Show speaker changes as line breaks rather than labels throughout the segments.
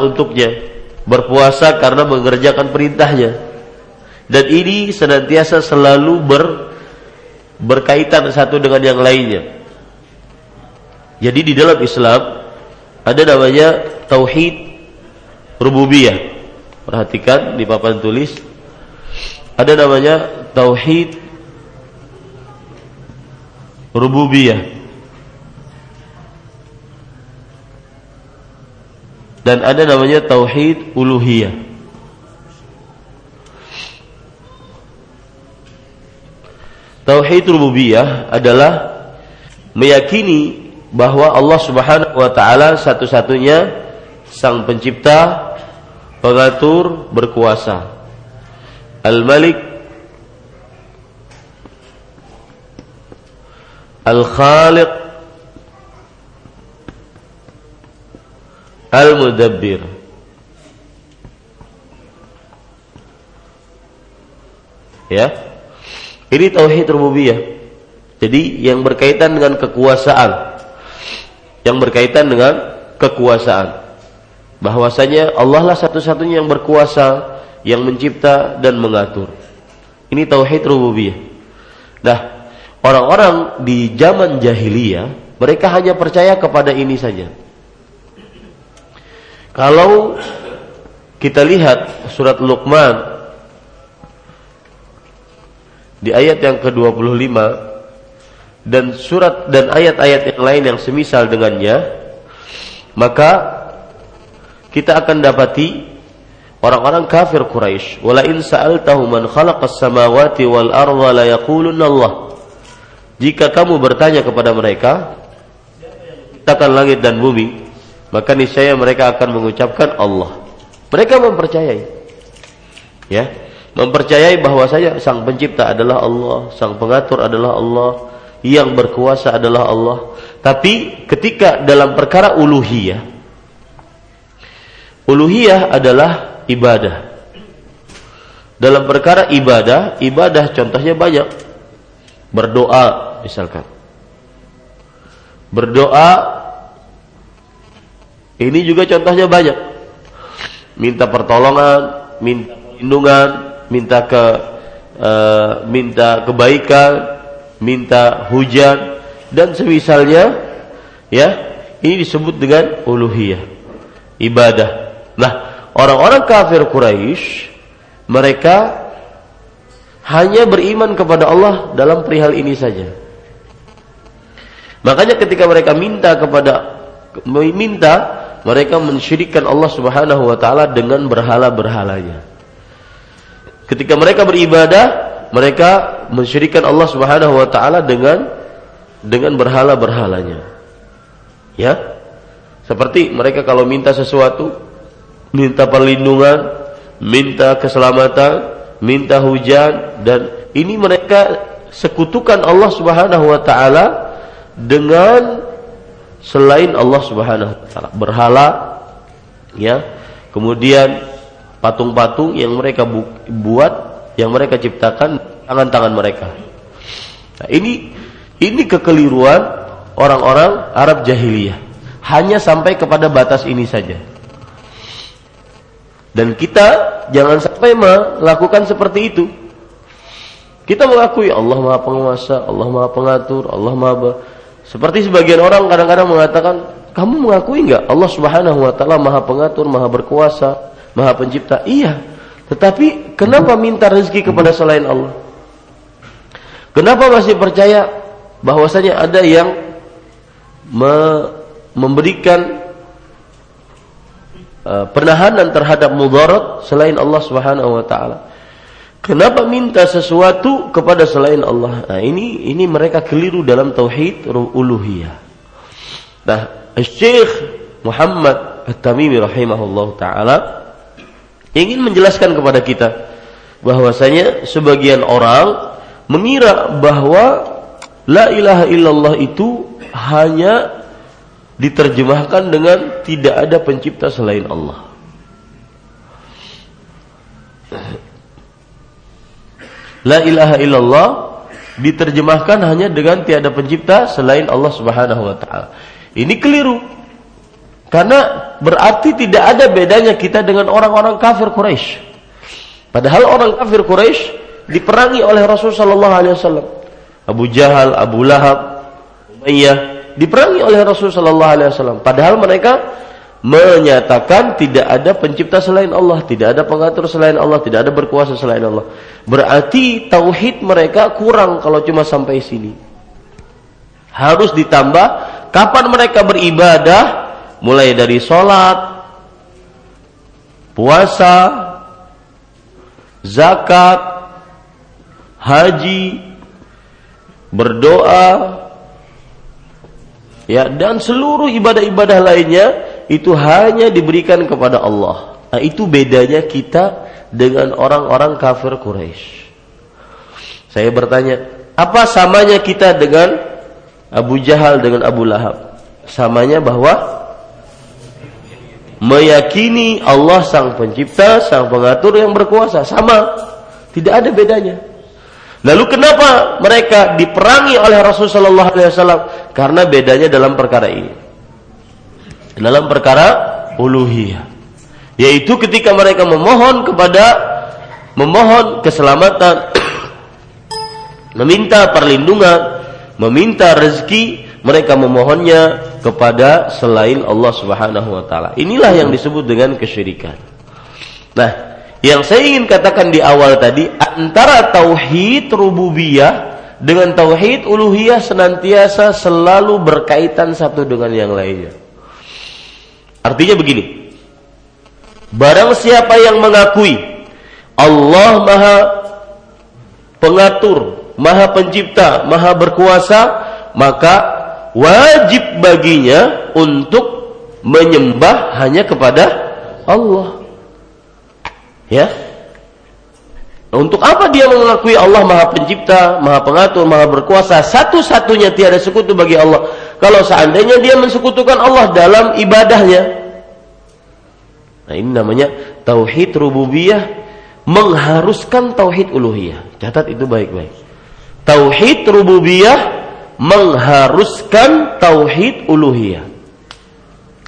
untuknya, berpuasa karena mengerjakan perintahnya. Dan ini senantiasa selalu ber, berkaitan satu dengan yang lainnya. Jadi di dalam Islam ada namanya tauhid rububiyah. Perhatikan di papan tulis ada namanya tauhid rububiyah. Dan ada namanya tauhid uluhiyah. Tauhid rububiyah adalah meyakini bahwa Allah Subhanahu wa taala satu-satunya sang pencipta, pengatur, berkuasa. Al-Malik Al-Khaliq Al-Mudabbir. Ya. Ini Tauhid Rububiyah. Jadi yang berkaitan dengan kekuasaan. Yang berkaitan dengan kekuasaan. Bahwasanya Allah lah satu-satunya yang berkuasa yang mencipta dan mengatur. Ini tauhid rububiyah. Nah orang-orang di zaman jahiliyah mereka hanya percaya kepada ini saja kalau kita lihat surat Luqman di ayat yang ke-25 dan surat dan ayat-ayat yang lain yang semisal dengannya maka kita akan dapati orang-orang kafir Quraisy wala in sa'altahu man khalaqas samawati wal arda la yaqulunna Allah. Jika kamu bertanya kepada mereka takkan langit dan bumi maka niscaya mereka akan mengucapkan Allah. Mereka mempercayai. Ya, mempercayai bahwa saya sang pencipta adalah Allah, sang pengatur adalah Allah, yang berkuasa adalah Allah. Tapi ketika dalam perkara uluhiyah, uluhiyah adalah ibadah. Dalam perkara ibadah, ibadah contohnya banyak. Berdoa misalkan. Berdoa ini juga contohnya banyak. Minta pertolongan, minta perlindungan, minta ke uh, minta kebaikan, minta hujan dan semisalnya ya. Ini disebut dengan uluhiyah, ibadah. Nah, orang-orang kafir Quraisy mereka hanya beriman kepada Allah dalam perihal ini saja. Makanya ketika mereka minta kepada minta mereka mensyirikkan Allah Subhanahu wa taala dengan berhala-berhalanya. Ketika mereka beribadah, mereka mensyirikkan Allah Subhanahu wa taala dengan dengan berhala-berhalanya. Ya. Seperti mereka kalau minta sesuatu, minta perlindungan, minta keselamatan, minta hujan dan ini mereka sekutukan Allah Subhanahu wa taala dengan selain Allah Subhanahu wa taala. Berhala ya. Kemudian patung-patung yang mereka bu buat, yang mereka ciptakan tangan-tangan mereka. Nah, ini ini kekeliruan orang-orang Arab jahiliyah. Hanya sampai kepada batas ini saja. Dan kita jangan sampai melakukan seperti itu. Kita mengakui Allah Maha Penguasa, Allah Maha Pengatur, Allah Maha seperti sebagian orang kadang-kadang mengatakan, kamu mengakui enggak Allah Subhanahu wa taala Maha Pengatur, Maha Berkuasa, Maha Pencipta? Iya. Tetapi kenapa minta rezeki kepada selain Allah? Kenapa masih percaya bahwasanya ada yang me memberikan uh, penahanan terhadap mudarat selain Allah Subhanahu wa taala? Kenapa minta sesuatu kepada selain Allah? Nah, ini ini mereka keliru dalam tauhid uluhiyah. Nah, Syekh Muhammad At-Tamimi rahimahullah taala ingin menjelaskan kepada kita bahwasanya sebagian orang mengira bahwa la ilaha illallah itu hanya diterjemahkan dengan tidak ada pencipta selain Allah. La ilaha illallah diterjemahkan hanya dengan tiada pencipta selain Allah Subhanahu wa taala. Ini keliru. Karena berarti tidak ada bedanya kita dengan orang-orang kafir Quraisy. Padahal orang kafir Quraisy diperangi oleh Rasul sallallahu alaihi wasallam. Abu Jahal, Abu Lahab, Umayyah diperangi oleh Rasul sallallahu alaihi wasallam. Padahal mereka menyatakan tidak ada pencipta selain Allah, tidak ada pengatur selain Allah, tidak ada berkuasa selain Allah. Berarti tauhid mereka kurang kalau cuma sampai sini. Harus ditambah kapan mereka beribadah mulai dari sholat, puasa, zakat, haji, berdoa, ya dan seluruh ibadah-ibadah lainnya itu hanya diberikan kepada Allah. Nah, itu bedanya kita dengan orang-orang kafir Quraisy. Saya bertanya, apa samanya kita dengan Abu Jahal dengan Abu Lahab? Samanya bahwa meyakini Allah sang pencipta, sang pengatur yang berkuasa. Sama. Tidak ada bedanya. Lalu kenapa mereka diperangi oleh Rasulullah SAW? Karena bedanya dalam perkara ini. Dalam perkara uluhiyah. Yaitu ketika mereka memohon kepada memohon keselamatan, meminta perlindungan, meminta rezeki, mereka memohonnya kepada selain Allah Subhanahu wa taala. Inilah yang disebut dengan kesyirikan. Nah, yang saya ingin katakan di awal tadi antara tauhid rububiyah dengan tauhid uluhiyah senantiasa selalu berkaitan satu dengan yang lainnya. Artinya begini. Barang siapa yang mengakui Allah Maha Pengatur, Maha Pencipta, Maha Berkuasa, maka wajib baginya untuk menyembah hanya kepada Allah. Ya. Untuk apa dia mengakui Allah Maha Pencipta, Maha Pengatur, Maha Berkuasa, satu-satunya tiada sekutu bagi Allah. Kalau seandainya dia mensekutukan Allah dalam ibadahnya. Nah, ini namanya tauhid rububiyah mengharuskan tauhid uluhiyah. Catat itu baik-baik. Tauhid rububiyah mengharuskan tauhid uluhiyah.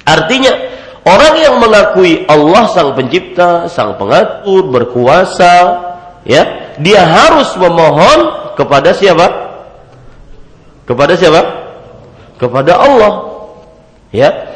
Artinya, orang yang mengakui Allah sang pencipta, sang pengatur, berkuasa, ya, dia harus memohon kepada siapa? Kepada siapa? Kepada Allah. Ya.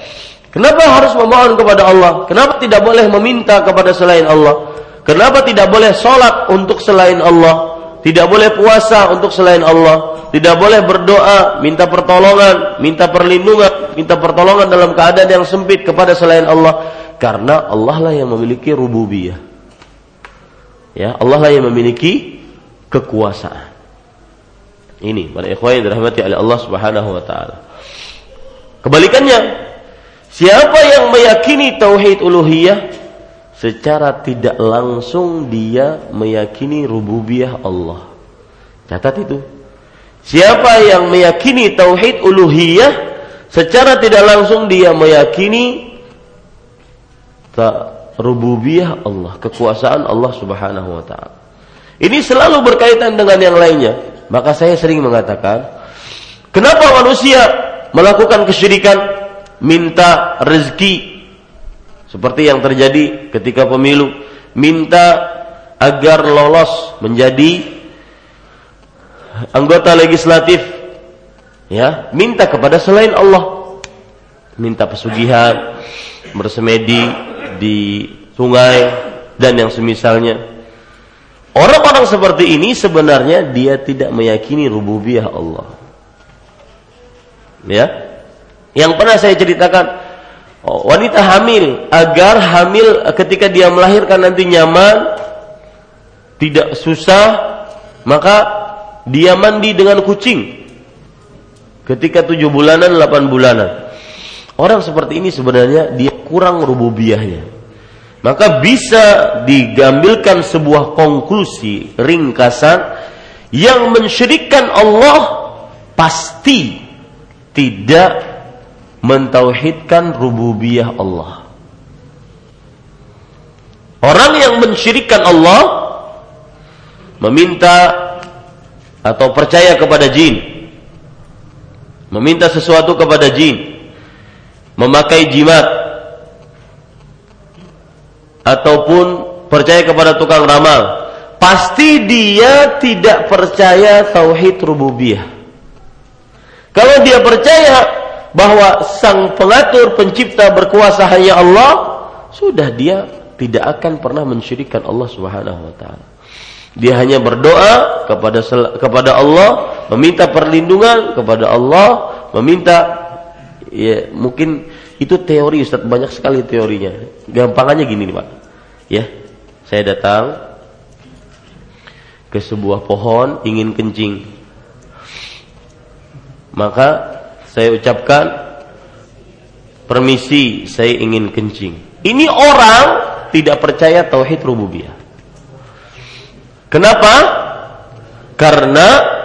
Kenapa harus memohon kepada Allah? Kenapa tidak boleh meminta kepada selain Allah? Kenapa tidak boleh sholat untuk selain Allah? Tidak boleh puasa untuk selain Allah? tidak boleh berdoa, minta pertolongan, minta perlindungan, minta pertolongan dalam keadaan yang sempit kepada selain Allah karena Allah lah yang memiliki rububiyah. Ya, Allah lah yang memiliki kekuasaan. Ini para ikhwan yang dirahmati oleh Allah Subhanahu wa taala. Kebalikannya, siapa yang meyakini tauhid uluhiyah secara tidak langsung dia meyakini rububiyah Allah. Catat itu. Siapa yang meyakini tauhid uluhiyah secara tidak langsung dia meyakini rububiyah Allah, kekuasaan Allah Subhanahu wa taala. Ini selalu berkaitan dengan yang lainnya. Maka saya sering mengatakan, kenapa manusia melakukan kesyirikan minta rezeki seperti yang terjadi ketika pemilu, minta agar lolos menjadi anggota legislatif ya minta kepada selain Allah minta pesugihan bersemedi di sungai dan yang semisalnya. Orang-orang seperti ini sebenarnya dia tidak meyakini rububiyah Allah. Ya? Yang pernah saya ceritakan wanita hamil agar hamil ketika dia melahirkan nanti nyaman tidak susah maka dia mandi dengan kucing. Ketika tujuh bulanan, delapan bulanan. Orang seperti ini sebenarnya dia kurang rububiyahnya. Maka bisa digambilkan sebuah konklusi ringkasan yang mensyirikkan Allah pasti tidak mentauhidkan rububiyah Allah. Orang yang mensyirikkan Allah meminta atau percaya kepada jin meminta sesuatu kepada jin memakai jimat ataupun percaya kepada tukang ramal, pasti dia tidak percaya tauhid rububiyah. Kalau dia percaya bahwa sang pengatur pencipta berkuasa hanya Allah, sudah dia tidak akan pernah mensyirikkan Allah Subhanahu wa taala. Dia hanya berdoa kepada kepada Allah, meminta perlindungan kepada Allah, meminta ya mungkin itu teori Ustaz banyak sekali teorinya. Gampangannya gini nih Pak. Ya. Saya datang ke sebuah pohon ingin kencing. Maka saya ucapkan permisi, saya ingin kencing. Ini orang tidak percaya tauhid rububiyah. Kenapa? Karena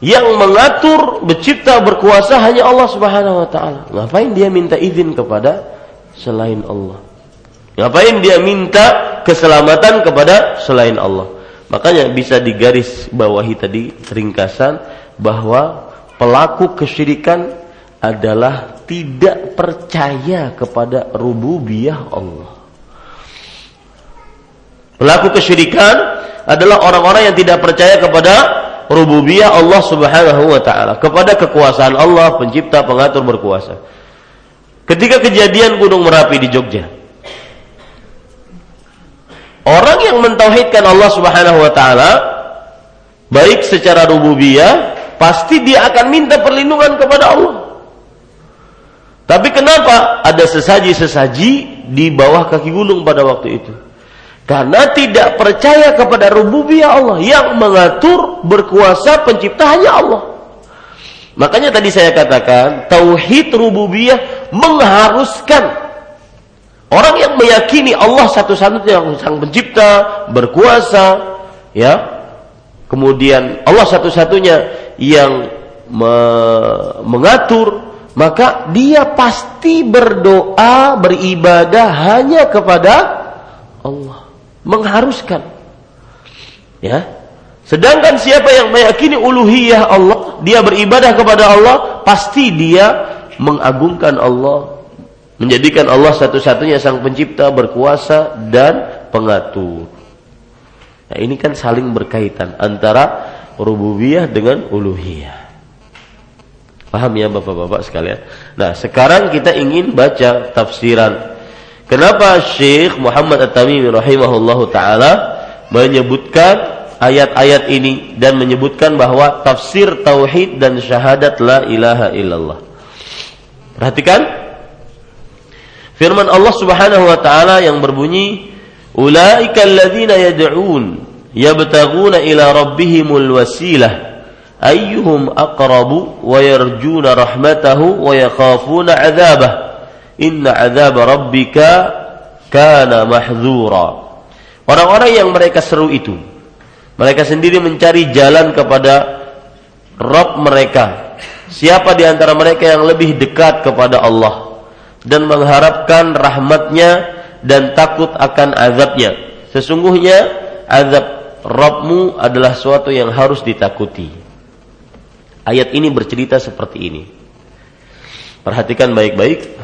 yang mengatur, mencipta, berkuasa hanya Allah Subhanahu wa taala. Ngapain dia minta izin kepada selain Allah? Ngapain dia minta keselamatan kepada selain Allah? Makanya bisa digaris bawahi tadi ringkasan bahwa pelaku kesyirikan adalah tidak percaya kepada rububiyah Allah. Pelaku kesyirikan adalah orang-orang yang tidak percaya kepada rububiyah Allah Subhanahu wa taala, kepada kekuasaan Allah, pencipta, pengatur, berkuasa. Ketika kejadian Gunung Merapi di Jogja, orang yang mentauhidkan Allah Subhanahu wa taala baik secara rububiyah, pasti dia akan minta perlindungan kepada Allah. Tapi kenapa ada sesaji-sesaji di bawah kaki gunung pada waktu itu? Karena tidak percaya kepada rububiyah Allah yang mengatur, berkuasa, pencipta hanya Allah. Makanya tadi saya katakan tauhid rububiyah mengharuskan orang yang meyakini Allah satu-satunya yang sang pencipta, berkuasa, ya. Kemudian Allah satu-satunya yang me mengatur, maka dia pasti berdoa, beribadah hanya kepada Allah mengharuskan. Ya. Sedangkan siapa yang meyakini uluhiyah Allah, dia beribadah kepada Allah, pasti dia mengagungkan Allah, menjadikan Allah satu-satunya sang pencipta, berkuasa dan pengatur. Nah, ini kan saling berkaitan antara rububiyah dengan uluhiyah. Paham ya Bapak-bapak sekalian? Nah, sekarang kita ingin baca tafsiran Kenapa Syekh Muhammad At-Tamimi rahimahullahu taala menyebutkan ayat-ayat ini dan menyebutkan bahwa tafsir tauhid dan syahadat la ilaha illallah. Perhatikan. Firman Allah Subhanahu wa taala yang berbunyi ulaika alladzina yad'un yabtaguna ila rabbihimul wasilah. Ayyuhum aqrabu wa yarjuna rahmatahu wa yakhafuna 'adzabahu Inna azab rabbika kana mahzura. Orang-orang yang mereka seru itu, mereka sendiri mencari jalan kepada Rabb mereka. Siapa di antara mereka yang lebih dekat kepada Allah dan mengharapkan rahmatnya dan takut akan azabnya. Sesungguhnya azab Rabbmu adalah suatu yang harus ditakuti. Ayat ini bercerita seperti ini. Perhatikan baik-baik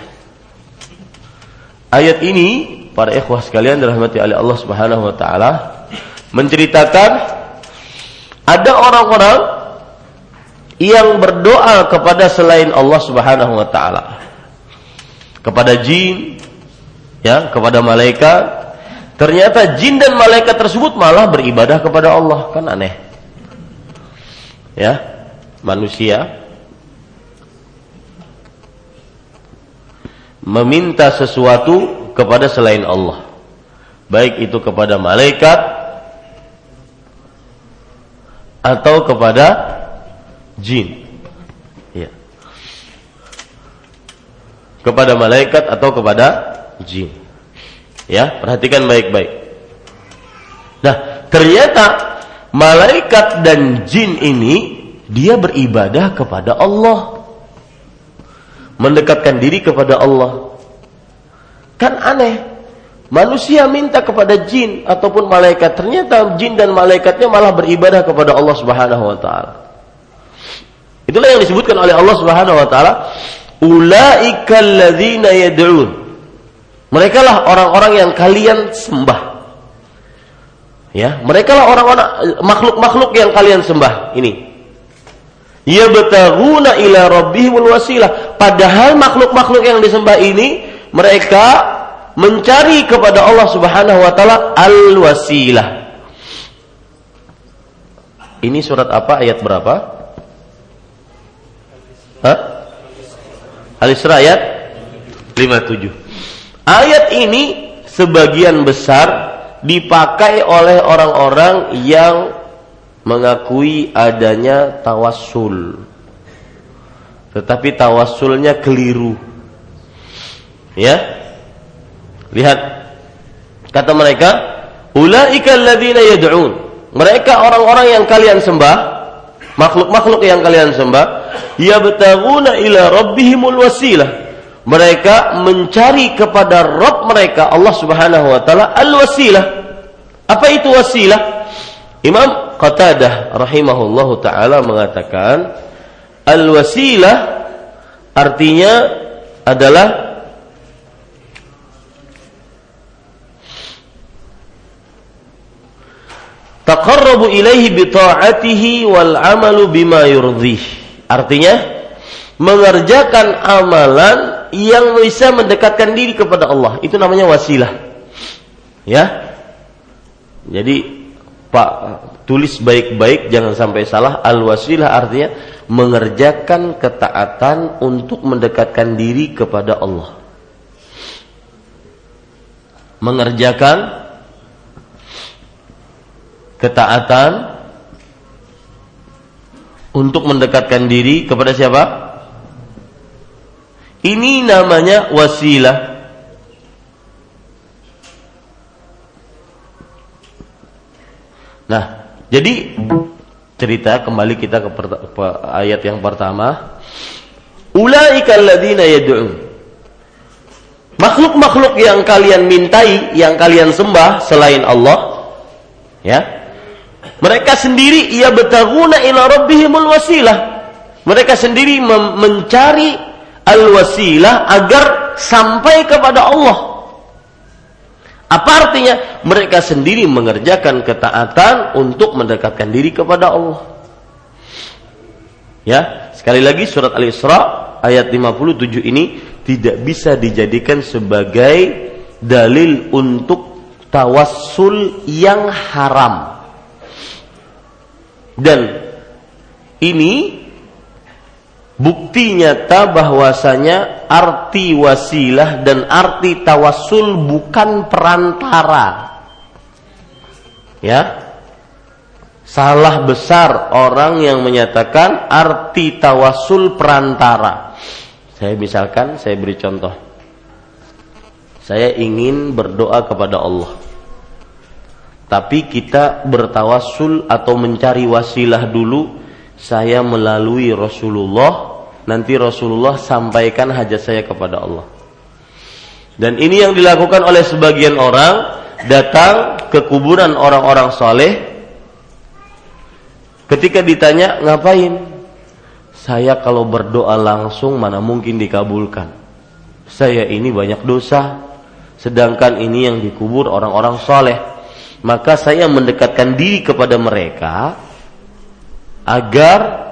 Ayat ini para ikhwah sekalian dirahmati oleh Allah Subhanahu wa taala menceritakan ada orang-orang yang berdoa kepada selain Allah Subhanahu wa taala. Kepada jin, ya, kepada malaikat. Ternyata jin dan malaikat tersebut malah beribadah kepada Allah, kan aneh. Ya, manusia meminta sesuatu kepada selain Allah. Baik itu kepada malaikat atau kepada jin. Ya. Kepada malaikat atau kepada jin. Ya, perhatikan baik-baik. Nah, ternyata malaikat dan jin ini dia beribadah kepada Allah mendekatkan diri kepada Allah. Kan aneh. Manusia minta kepada jin ataupun malaikat, ternyata jin dan malaikatnya malah beribadah kepada Allah Subhanahu wa taala. Itulah yang disebutkan oleh Allah Subhanahu wa taala, ulaikal ladzina yad'un. Mereka lah orang-orang yang kalian sembah. Ya, mereka lah orang-orang makhluk-makhluk yang kalian sembah. Ini. Ya betaguna ila rabbihimul wasilah. Padahal makhluk-makhluk yang disembah ini mereka mencari kepada Allah Subhanahu wa taala al-wasilah. Ini surat apa? Ayat berapa? Hah? Al-Isra ayat 57. Ayat ini sebagian besar dipakai oleh orang-orang yang mengakui adanya tawassul. Tetapi tawassulnya keliru. Ya, Lihat kata mereka, ulaika alladzina yad'un. Mereka orang-orang yang kalian sembah, makhluk-makhluk yang kalian sembah, yabtaguna ila rabbihimul wasilah. Mereka mencari kepada Rabb mereka Allah Subhanahu wa taala al-wasilah. Apa itu wasilah? Imam Qatadah rahimahullahu taala mengatakan al-wasilah artinya adalah taqarrabu ilaihi bi ta'atihi wal amalu bima yurdih. Artinya mengerjakan amalan yang bisa mendekatkan diri kepada Allah. Itu namanya wasilah. Ya. Jadi Pak tulis baik-baik jangan sampai salah. Al-wasilah artinya mengerjakan ketaatan untuk mendekatkan diri kepada Allah. Mengerjakan ketaatan untuk mendekatkan diri kepada siapa? Ini namanya wasilah. Nah, jadi cerita kembali kita ke, ayat yang pertama. Ulaika alladzina yad'un. Makhluk-makhluk yang kalian mintai, yang kalian sembah selain Allah, ya, mereka sendiri ia betaguna ila rabbihimul wasilah. Mereka sendiri mencari al-wasilah agar sampai kepada Allah. Apa artinya? Mereka sendiri mengerjakan ketaatan untuk mendekatkan diri kepada Allah. Ya, sekali lagi surat Al-Isra ayat 57 ini tidak bisa dijadikan sebagai dalil untuk tawassul yang haram. Dan ini bukti nyata bahwasanya arti wasilah dan arti tawassul bukan perantara. Ya. Salah besar orang yang menyatakan arti tawassul perantara. Saya misalkan, saya beri contoh. Saya ingin berdoa kepada Allah tapi kita bertawassul atau mencari wasilah dulu saya melalui Rasulullah nanti Rasulullah sampaikan hajat saya kepada Allah. Dan ini yang dilakukan oleh sebagian orang datang ke kuburan orang-orang soleh ketika ditanya ngapain? Saya kalau berdoa langsung mana mungkin dikabulkan. Saya ini banyak dosa sedangkan ini yang dikubur orang-orang soleh maka saya mendekatkan diri kepada mereka agar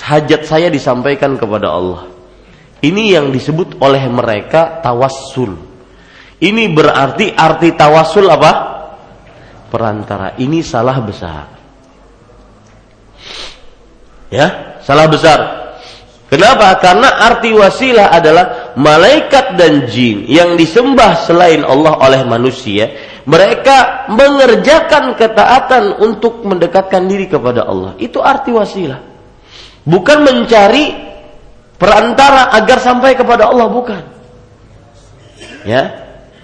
hajat saya disampaikan kepada Allah. Ini yang disebut oleh mereka tawassul. Ini berarti arti tawassul apa? Perantara. Ini salah besar. Ya, salah besar. Kenapa? Karena arti wasilah adalah malaikat dan jin yang disembah selain Allah oleh manusia mereka mengerjakan ketaatan untuk mendekatkan diri kepada Allah. Itu arti wasilah. Bukan mencari perantara agar sampai kepada Allah, bukan. Ya,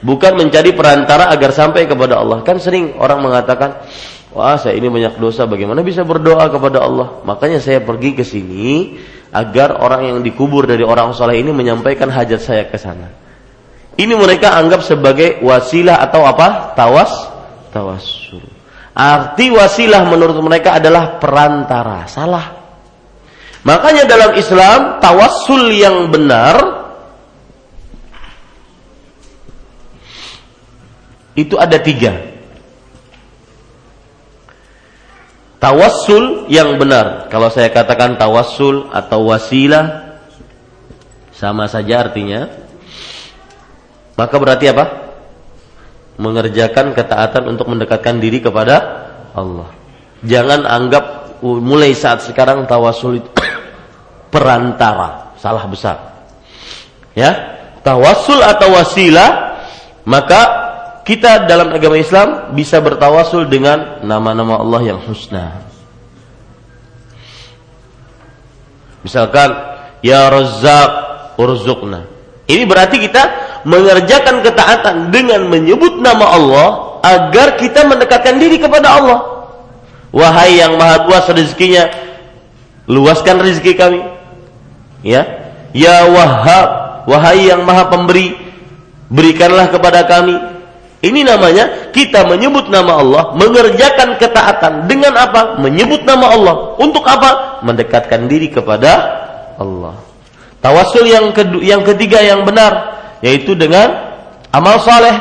bukan mencari perantara agar sampai kepada Allah. Kan sering orang mengatakan, "Wah, saya ini banyak dosa, bagaimana bisa berdoa kepada Allah?" Makanya saya pergi ke sini agar orang yang dikubur dari orang soleh ini menyampaikan hajat saya ke sana. Ini mereka anggap sebagai wasilah atau apa? Tawas, tawassul. Arti wasilah menurut mereka adalah perantara. Salah. Makanya dalam Islam tawassul yang benar itu ada tiga. Tawassul yang benar. Kalau saya katakan tawassul atau wasilah sama saja artinya. Maka berarti apa? Mengerjakan ketaatan untuk mendekatkan diri kepada Allah. Jangan anggap mulai saat sekarang tawassul itu perantara, salah besar. Ya, tawassul atau wasilah maka kita dalam agama Islam bisa bertawasul dengan nama-nama Allah yang husna. Misalkan ya Razzaq urzuqna. Ini berarti kita mengerjakan ketaatan dengan menyebut nama Allah agar kita mendekatkan diri kepada Allah. Wahai yang maha luas rezekinya, luaskan rezeki kami. Ya, ya Wahhab, wahai yang maha pemberi, berikanlah kepada kami ini namanya kita menyebut nama Allah, mengerjakan ketaatan dengan apa? Menyebut nama Allah. Untuk apa? Mendekatkan diri kepada Allah. Tawasul yang kedua, yang ketiga yang benar yaitu dengan amal saleh.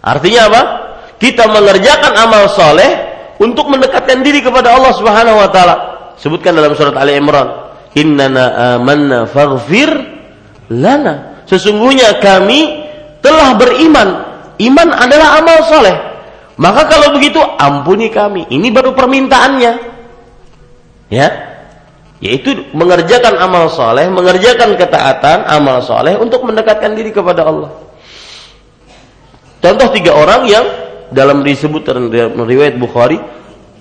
Artinya apa? Kita mengerjakan amal saleh untuk mendekatkan diri kepada Allah Subhanahu wa taala. Sebutkan dalam surat Ali Imran, "Innana amanna faghfir lana. Sesungguhnya kami telah beriman. Iman adalah amal soleh. Maka kalau begitu ampuni kami. Ini baru permintaannya. Ya. Yaitu mengerjakan amal soleh, mengerjakan ketaatan, amal soleh untuk mendekatkan diri kepada Allah. Contoh tiga orang yang dalam disebut riwayat Bukhari,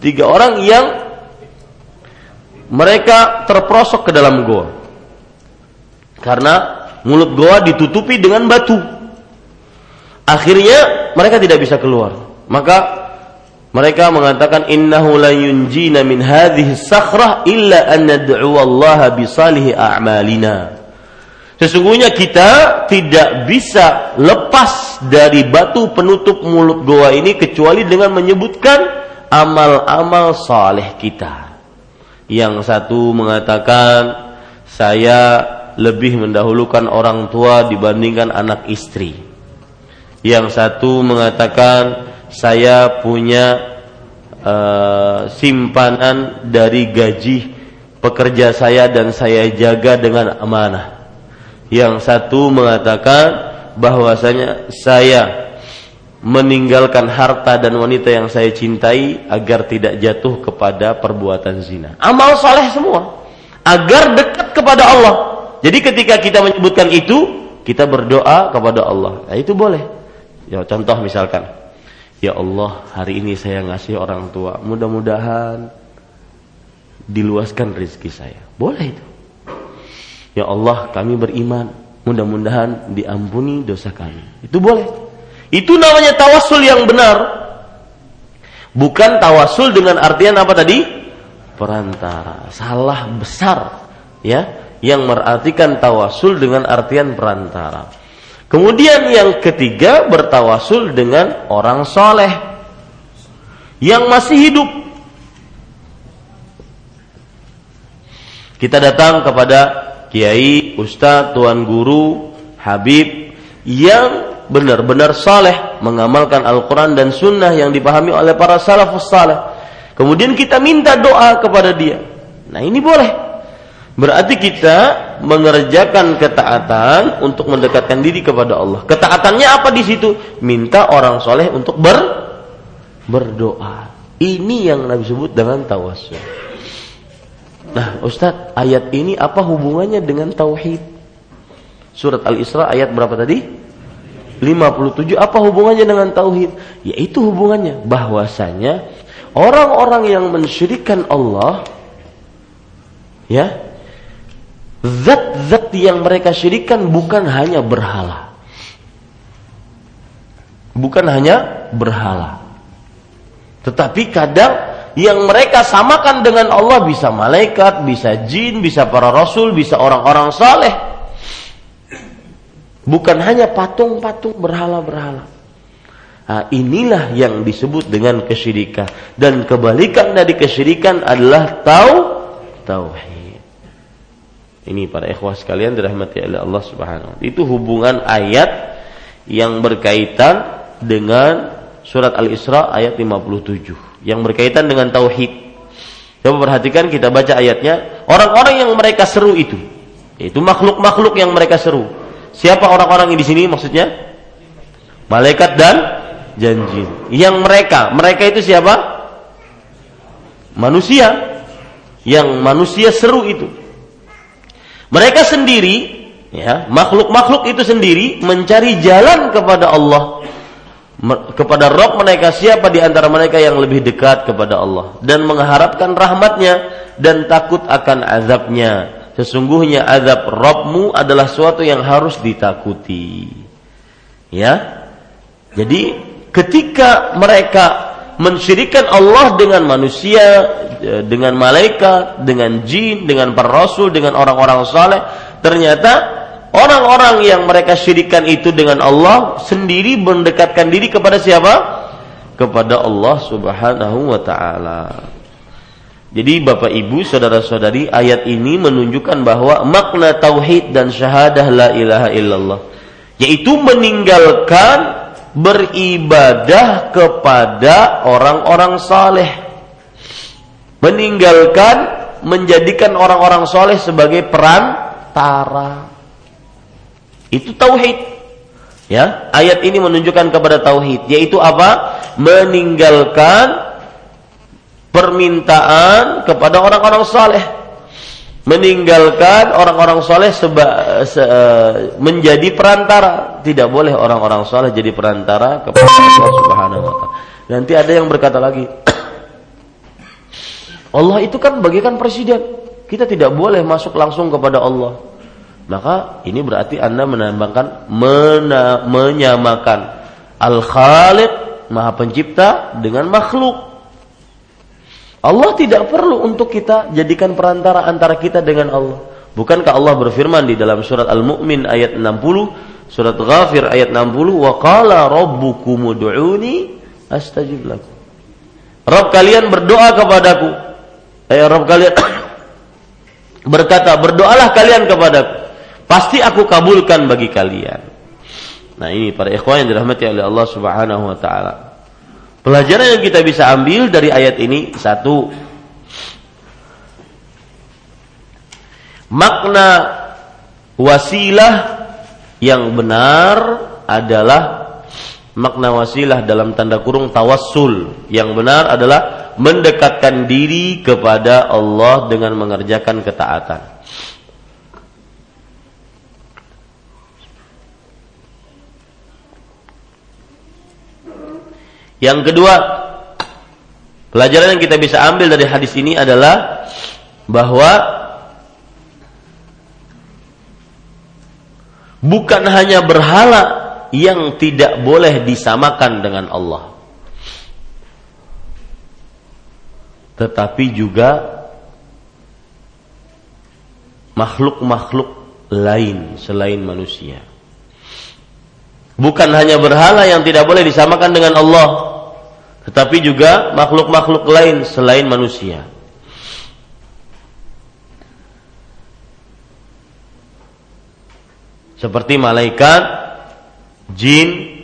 tiga orang yang mereka terprosok ke dalam gua. Karena mulut goa ditutupi dengan batu. Akhirnya mereka tidak bisa keluar. Maka mereka mengatakan innahu la yunjina min hadhihi sakhrah illa an nad'u Allah bi salihi a'malina. Sesungguhnya kita tidak bisa lepas dari batu penutup mulut goa ini kecuali dengan menyebutkan amal-amal saleh kita. Yang satu mengatakan saya lebih mendahulukan orang tua dibandingkan anak istri. Yang satu mengatakan saya punya uh, simpanan dari gaji pekerja saya dan saya jaga dengan amanah. Yang satu mengatakan bahwasanya saya meninggalkan harta dan wanita yang saya cintai agar tidak jatuh kepada perbuatan zina. Amal soleh semua agar dekat kepada Allah. Jadi ketika kita menyebutkan itu, kita berdoa kepada Allah. Nah, itu boleh. Ya contoh misalkan, ya Allah hari ini saya ngasih orang tua, mudah-mudahan diluaskan rezeki saya. Boleh itu. Ya Allah kami beriman, mudah-mudahan diampuni dosa kami. Itu boleh. Itu namanya tawasul yang benar. Bukan tawasul dengan artian apa tadi? Perantara. Salah besar. Ya, yang merartikan tawasul dengan artian perantara. Kemudian yang ketiga bertawasul dengan orang soleh yang masih hidup. Kita datang kepada kiai, ustadz, tuan guru, habib yang benar-benar soleh mengamalkan Al-Quran dan Sunnah yang dipahami oleh para salafus saleh. Kemudian kita minta doa kepada dia. Nah ini boleh. Berarti kita mengerjakan ketaatan untuk mendekatkan diri kepada Allah. Ketaatannya apa di situ? Minta orang soleh untuk ber berdoa. Ini yang Nabi sebut dengan tawasul. Nah, Ustadz, ayat ini apa hubungannya dengan tauhid? Surat Al-Isra ayat berapa tadi? 57 apa hubungannya dengan tauhid? Yaitu hubungannya bahwasanya orang-orang yang mensyirikan Allah ya Zat-zat yang mereka syirikan bukan hanya berhala. Bukan hanya berhala. Tetapi kadang yang mereka samakan dengan Allah bisa malaikat, bisa jin, bisa para rasul, bisa orang-orang saleh. Bukan hanya patung-patung berhala-berhala. Nah, inilah yang disebut dengan kesyirikan dan kebalikan dari kesyirikan adalah tau tauhid. Ini para ikhwah sekalian dirahmati oleh Allah Subhanahu wa Itu hubungan ayat yang berkaitan dengan surat Al-Isra ayat 57 yang berkaitan dengan tauhid. Coba perhatikan kita baca ayatnya, orang-orang yang mereka seru itu, itu makhluk-makhluk yang mereka seru. Siapa orang-orang yang di sini maksudnya? Malaikat dan janji. Yang mereka, mereka itu siapa? Manusia. Yang manusia seru itu. Mereka sendiri, ya, makhluk-makhluk itu sendiri mencari jalan kepada Allah kepada Rob mereka siapa di antara mereka yang lebih dekat kepada Allah? Dan mengharapkan rahmatnya dan takut akan azabnya. Sesungguhnya azab Robmu adalah suatu yang harus ditakuti. Ya? Jadi ketika mereka mensyirikan Allah dengan manusia e, dengan malaikat dengan jin dengan para rasul dengan orang-orang saleh ternyata Orang-orang yang mereka syirikan itu dengan Allah sendiri mendekatkan diri kepada siapa? Kepada Allah Subhanahu wa taala. Jadi Bapak Ibu, saudara-saudari, ayat ini menunjukkan bahwa makna tauhid dan syahadah la ilaha illallah yaitu meninggalkan beribadah kepada orang-orang saleh. Meninggalkan menjadikan orang-orang soleh sebagai perantara. Itu tauhid. Ya, ayat ini menunjukkan kepada tauhid, yaitu apa? Meninggalkan permintaan kepada orang-orang saleh. Meninggalkan orang-orang saleh seba, se, menjadi perantara. Tidak boleh orang-orang saleh jadi perantara kepada Allah Subhanahu wa taala. Nanti ada yang berkata lagi, Allah itu kan bagikan presiden. Kita tidak boleh masuk langsung kepada Allah maka ini berarti Anda menambahkan mena, menyamakan Al-Khaliq Maha Pencipta dengan makhluk. Allah tidak perlu untuk kita jadikan perantara antara kita dengan Allah. Bukankah Allah berfirman di dalam surat Al-Mu'min ayat 60, surat Ghafir ayat 60, "Wa qala rabbukum ud'uni astajib lakum." Rabb kalian berdoa kepadaku. Eh Rabb kalian berkata, "Berdoalah kalian kepadaku." Pasti aku kabulkan bagi kalian. Nah ini para ikhwan yang dirahmati oleh Allah Subhanahu wa taala. Pelajaran yang kita bisa ambil dari ayat ini satu makna wasilah yang benar adalah makna wasilah dalam tanda kurung tawassul yang benar adalah mendekatkan diri kepada Allah dengan mengerjakan ketaatan. Yang kedua, pelajaran yang kita bisa ambil dari hadis ini adalah bahwa bukan hanya berhala yang tidak boleh disamakan dengan Allah. Tetapi juga makhluk-makhluk lain selain manusia. Bukan hanya berhala yang tidak boleh disamakan dengan Allah, tetapi juga makhluk-makhluk lain selain manusia. Seperti malaikat, jin,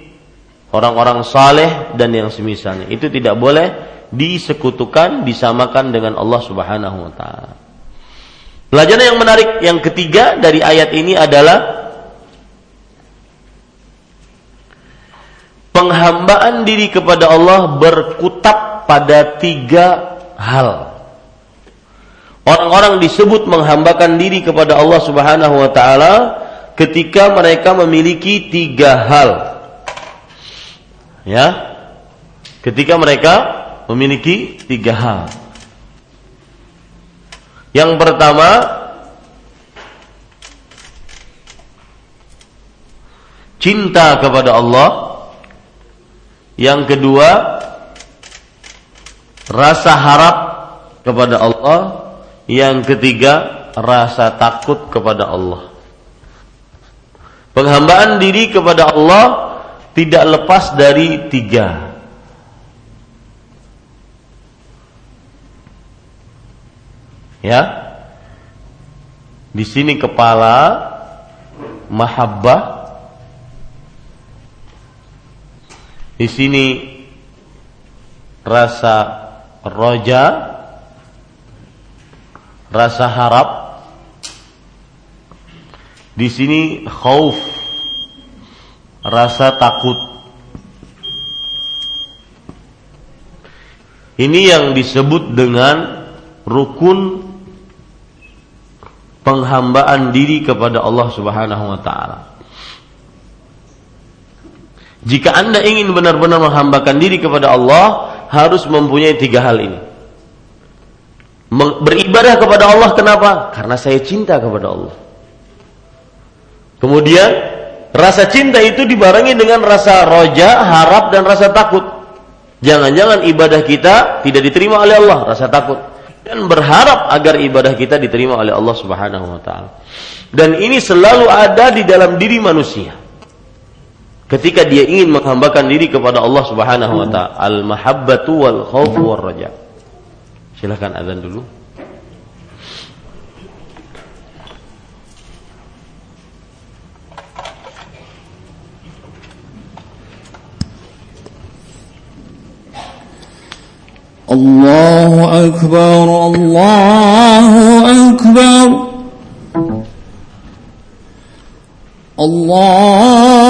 orang-orang saleh dan yang semisalnya. Itu tidak boleh disekutukan, disamakan dengan Allah Subhanahu wa taala. Pelajaran yang menarik yang ketiga dari ayat ini adalah penghambaan diri kepada Allah berkutat pada tiga hal. Orang-orang disebut menghambakan diri kepada Allah Subhanahu wa taala ketika mereka memiliki tiga hal. Ya. Ketika mereka memiliki tiga hal. Yang pertama cinta kepada Allah yang kedua, rasa harap kepada Allah. Yang ketiga, rasa takut kepada Allah. Penghambaan diri kepada Allah tidak lepas dari tiga. Ya. Di sini kepala mahabbah. Di sini rasa roja, rasa harap. Di sini khauf, rasa takut. Ini yang disebut dengan rukun penghambaan diri kepada Allah Subhanahu wa taala. Jika Anda ingin benar-benar menghambakan diri kepada Allah, harus mempunyai tiga hal ini. Beribadah kepada Allah kenapa? Karena saya cinta kepada Allah. Kemudian rasa cinta itu dibarengi dengan rasa roja, harap dan rasa takut. Jangan-jangan ibadah kita tidak diterima oleh Allah, rasa takut dan berharap agar ibadah kita diterima oleh Allah Subhanahu wa taala. Dan ini selalu ada di dalam diri manusia Ketika dia ingin menghambakan diri kepada Allah Subhanahu wa taala, al-mahabbatu wal khaufu war raja. Silakan azan dulu.
الله أكبر الله أكبر الله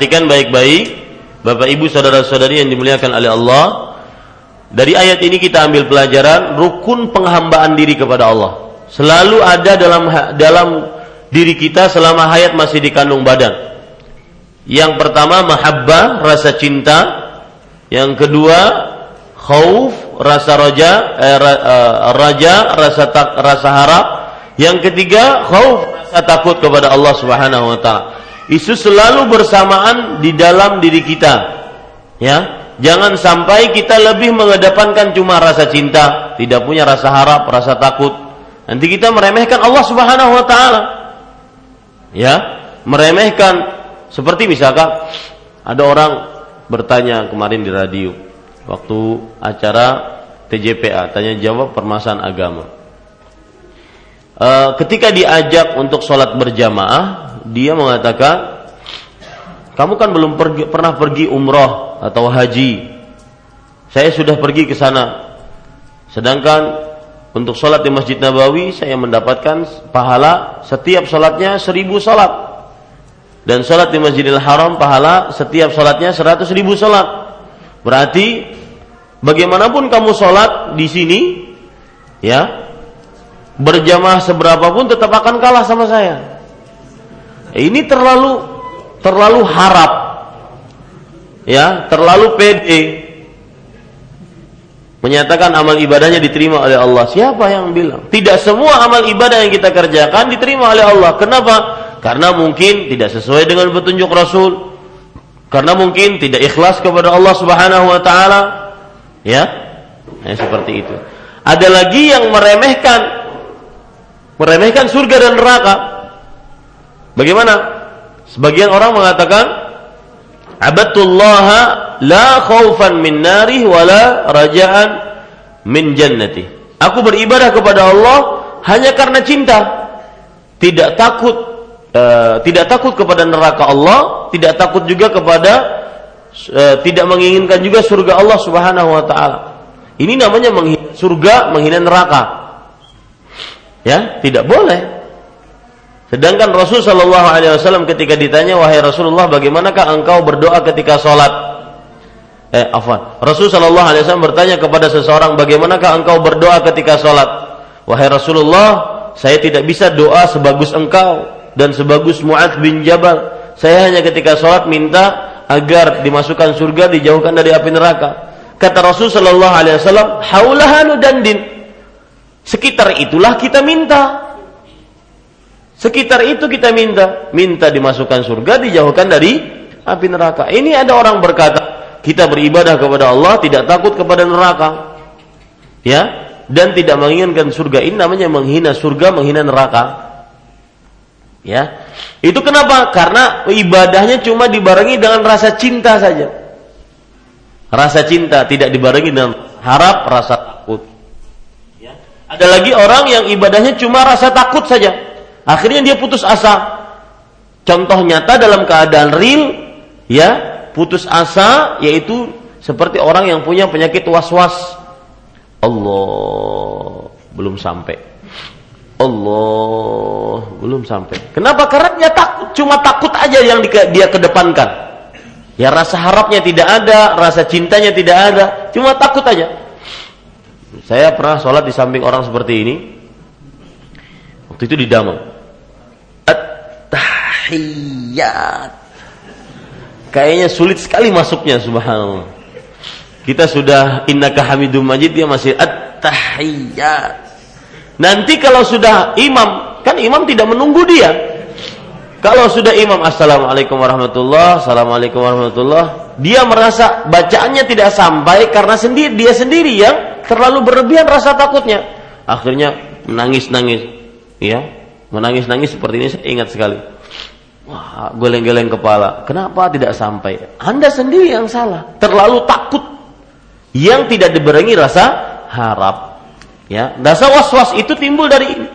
Perhatikan baik-baik Bapak Ibu saudara-saudari yang dimuliakan oleh Allah, dari ayat ini kita ambil pelajaran rukun penghambaan diri kepada Allah. Selalu ada dalam dalam diri kita selama hayat masih dikandung badan. Yang pertama mahabbah, rasa cinta. Yang kedua khauf, rasa raja, eh, eh, raja, rasa tak, rasa harap. Yang ketiga khauf, rasa takut kepada Allah Subhanahu wa taala. Itu selalu bersamaan di dalam diri kita. Ya, jangan sampai kita lebih mengedepankan cuma rasa cinta, tidak punya rasa harap, rasa takut. Nanti kita meremehkan Allah Subhanahu wa taala. Ya, meremehkan seperti misalkan ada orang bertanya kemarin di radio waktu acara TJPA tanya jawab permasalahan agama. Uh, ketika diajak untuk sholat berjamaah, dia mengatakan, kamu kan belum pergi, pernah pergi umroh atau haji. Saya sudah pergi ke sana. Sedangkan untuk sholat di Masjid Nabawi saya mendapatkan pahala setiap sholatnya seribu sholat. Dan sholat di Masjidil Haram pahala setiap sholatnya seratus ribu sholat. Berarti bagaimanapun kamu sholat di sini, ya berjamaah seberapa pun tetap akan kalah sama saya. Ini terlalu terlalu harap, ya terlalu pede menyatakan amal ibadahnya diterima oleh Allah. Siapa yang bilang? Tidak semua amal ibadah yang kita kerjakan diterima oleh Allah. Kenapa? Karena mungkin tidak sesuai dengan petunjuk Rasul. Karena mungkin tidak ikhlas kepada Allah Subhanahu wa taala. Ya. Nah, seperti itu. Ada lagi yang meremehkan meremehkan surga dan neraka. Bagaimana? Sebagian orang mengatakan Abadullah la khaufan min narih wala raja'an min jannati. Aku beribadah kepada Allah hanya karena cinta. Tidak takut uh, tidak takut kepada neraka Allah, tidak takut juga kepada uh, tidak menginginkan juga surga Allah Subhanahu wa taala. Ini namanya menghina surga, menghina neraka. Ya, tidak boleh. Sedangkan Rasul Shallallahu Alaihi Wasallam ketika ditanya wahai Rasulullah bagaimanakah engkau berdoa ketika sholat? Eh, afwan. Rasul Shallallahu Alaihi Wasallam bertanya kepada seseorang bagaimanakah engkau berdoa ketika sholat? Wahai Rasulullah, saya tidak bisa doa sebagus engkau dan sebagus Mu'adz bin Jabal. Saya hanya ketika sholat minta agar dimasukkan surga, dijauhkan dari api neraka. Kata Rasul Shallallahu Alaihi Wasallam, haulahanu dandin. Sekitar itulah kita minta. Sekitar itu kita minta, minta dimasukkan surga, dijauhkan dari api neraka. Ini ada orang berkata, kita beribadah kepada Allah, tidak takut kepada neraka. Ya, dan tidak menginginkan surga ini namanya menghina surga, menghina neraka. Ya. Itu kenapa? Karena ibadahnya cuma dibarengi dengan rasa cinta saja. Rasa cinta tidak dibarengi dengan harap, rasa takut. Ada lagi orang yang ibadahnya cuma rasa takut saja. Akhirnya dia putus asa. Contoh nyata dalam keadaan real, ya, putus asa yaitu seperti orang yang punya penyakit was-was. Allah belum sampai Allah belum sampai. Kenapa? Karena dia takut, cuma takut aja yang dia kedepankan. Ya rasa harapnya tidak ada, rasa cintanya tidak ada, cuma takut aja. Saya pernah sholat di samping orang seperti ini. Waktu itu di Damang. At-tahiyat. Kayaknya sulit sekali masuknya, subhanallah. Kita sudah innaka hamidum majid, dia masih at-tahiyat Nanti kalau sudah imam, kan imam tidak menunggu dia. Kalau sudah imam assalamualaikum warahmatullah, assalamualaikum warahmatullah, dia merasa bacaannya tidak sampai karena sendiri dia sendiri yang terlalu berlebihan rasa takutnya. Akhirnya menangis-nangis, ya, menangis-nangis seperti ini saya ingat sekali. Wah, geleng-geleng kepala. Kenapa tidak sampai? Anda sendiri yang salah. Terlalu takut. Yang tidak dibarengi rasa harap. Ya, rasa was-was itu timbul dari ini.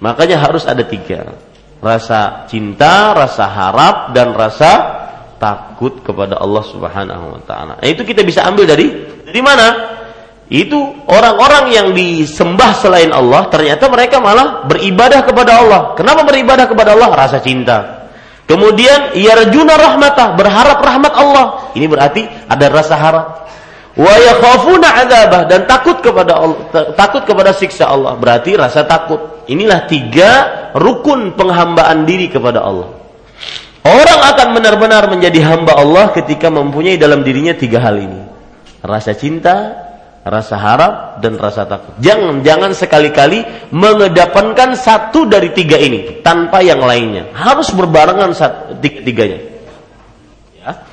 Makanya harus ada tiga. Rasa cinta, rasa harap, dan rasa takut kepada Allah Subhanahu wa taala. Nah, itu kita bisa ambil dari dari mana? Itu orang-orang yang disembah selain Allah, ternyata mereka malah beribadah kepada Allah. Kenapa beribadah kepada Allah? Rasa cinta. Kemudian yarjuna rahmatah, berharap rahmat Allah. Ini berarti ada rasa harap wa yakhafuna adzabah dan takut kepada Allah, takut kepada siksa Allah. Berarti rasa takut. Inilah tiga rukun penghambaan diri kepada Allah. Orang akan benar-benar menjadi hamba Allah ketika mempunyai dalam dirinya tiga hal ini. Rasa cinta, rasa harap, dan rasa takut. Jangan jangan sekali-kali mengedepankan satu dari tiga ini tanpa yang lainnya. Harus berbarengan tiga-tiganya. Ya.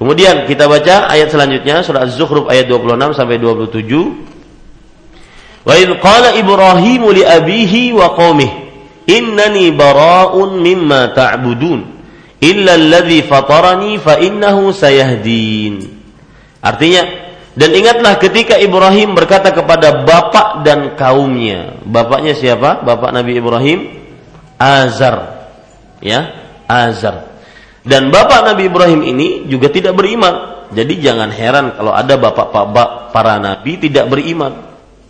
Kemudian kita baca ayat selanjutnya surah Az-Zukhruf ayat 26 sampai 27. Wa idh qala Ibrahim li abihi wa qaumihi innani bara'un mimma ta'budun illa alladhi fatarani fa innahu sayahdin. Artinya Dan ingatlah ketika Ibrahim berkata kepada bapak dan kaumnya. Bapaknya siapa? Bapak Nabi Ibrahim Azar. Ya, Azar. Dan bapak Nabi Ibrahim ini juga tidak beriman. Jadi jangan heran kalau ada bapak-bapak para nabi tidak beriman.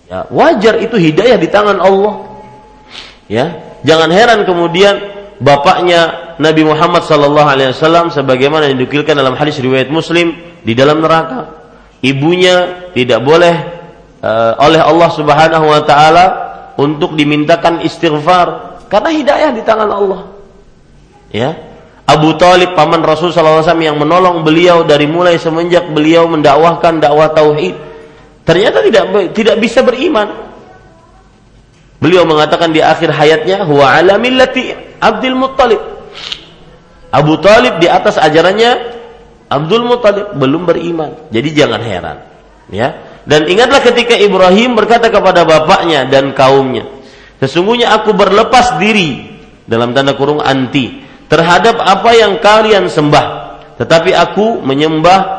Ya, wajar itu hidayah di tangan Allah. Ya, jangan heran kemudian bapaknya Nabi Muhammad sallallahu alaihi wasallam sebagaimana yang dikilkan dalam hadis riwayat Muslim di dalam neraka ibunya tidak boleh uh, oleh Allah Subhanahu wa taala untuk dimintakan istighfar karena hidayah di tangan Allah. Ya. Abu Talib paman Rasul SAW yang menolong beliau dari mulai semenjak beliau mendakwahkan dakwah tauhid ternyata tidak tidak bisa beriman. Beliau mengatakan di akhir hayatnya huwa ala millati Abdul Muttalib. Abu Talib di atas ajarannya Abdul Muthalib belum beriman. Jadi jangan heran. Ya. Dan ingatlah ketika Ibrahim berkata kepada bapaknya dan kaumnya, sesungguhnya aku berlepas diri dalam tanda kurung anti terhadap apa yang kalian sembah, tetapi aku menyembah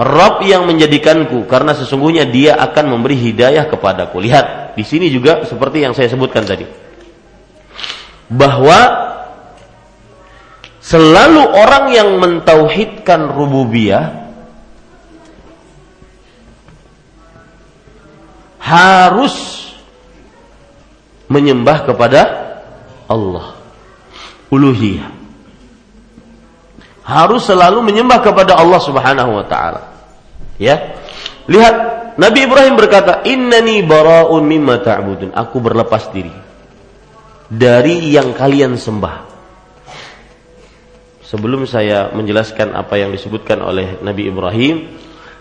Rob yang menjadikanku karena sesungguhnya dia akan memberi hidayah kepadaku. Lihat, di sini juga seperti yang saya sebutkan tadi. Bahwa Selalu orang yang mentauhidkan rububiyah harus menyembah kepada Allah. Uluhiyah. Harus selalu menyembah kepada Allah Subhanahu wa taala. Ya. Lihat Nabi Ibrahim berkata, "Innani bara'un mimma ta'budun." Aku berlepas diri dari yang kalian sembah sebelum saya menjelaskan apa yang disebutkan oleh Nabi Ibrahim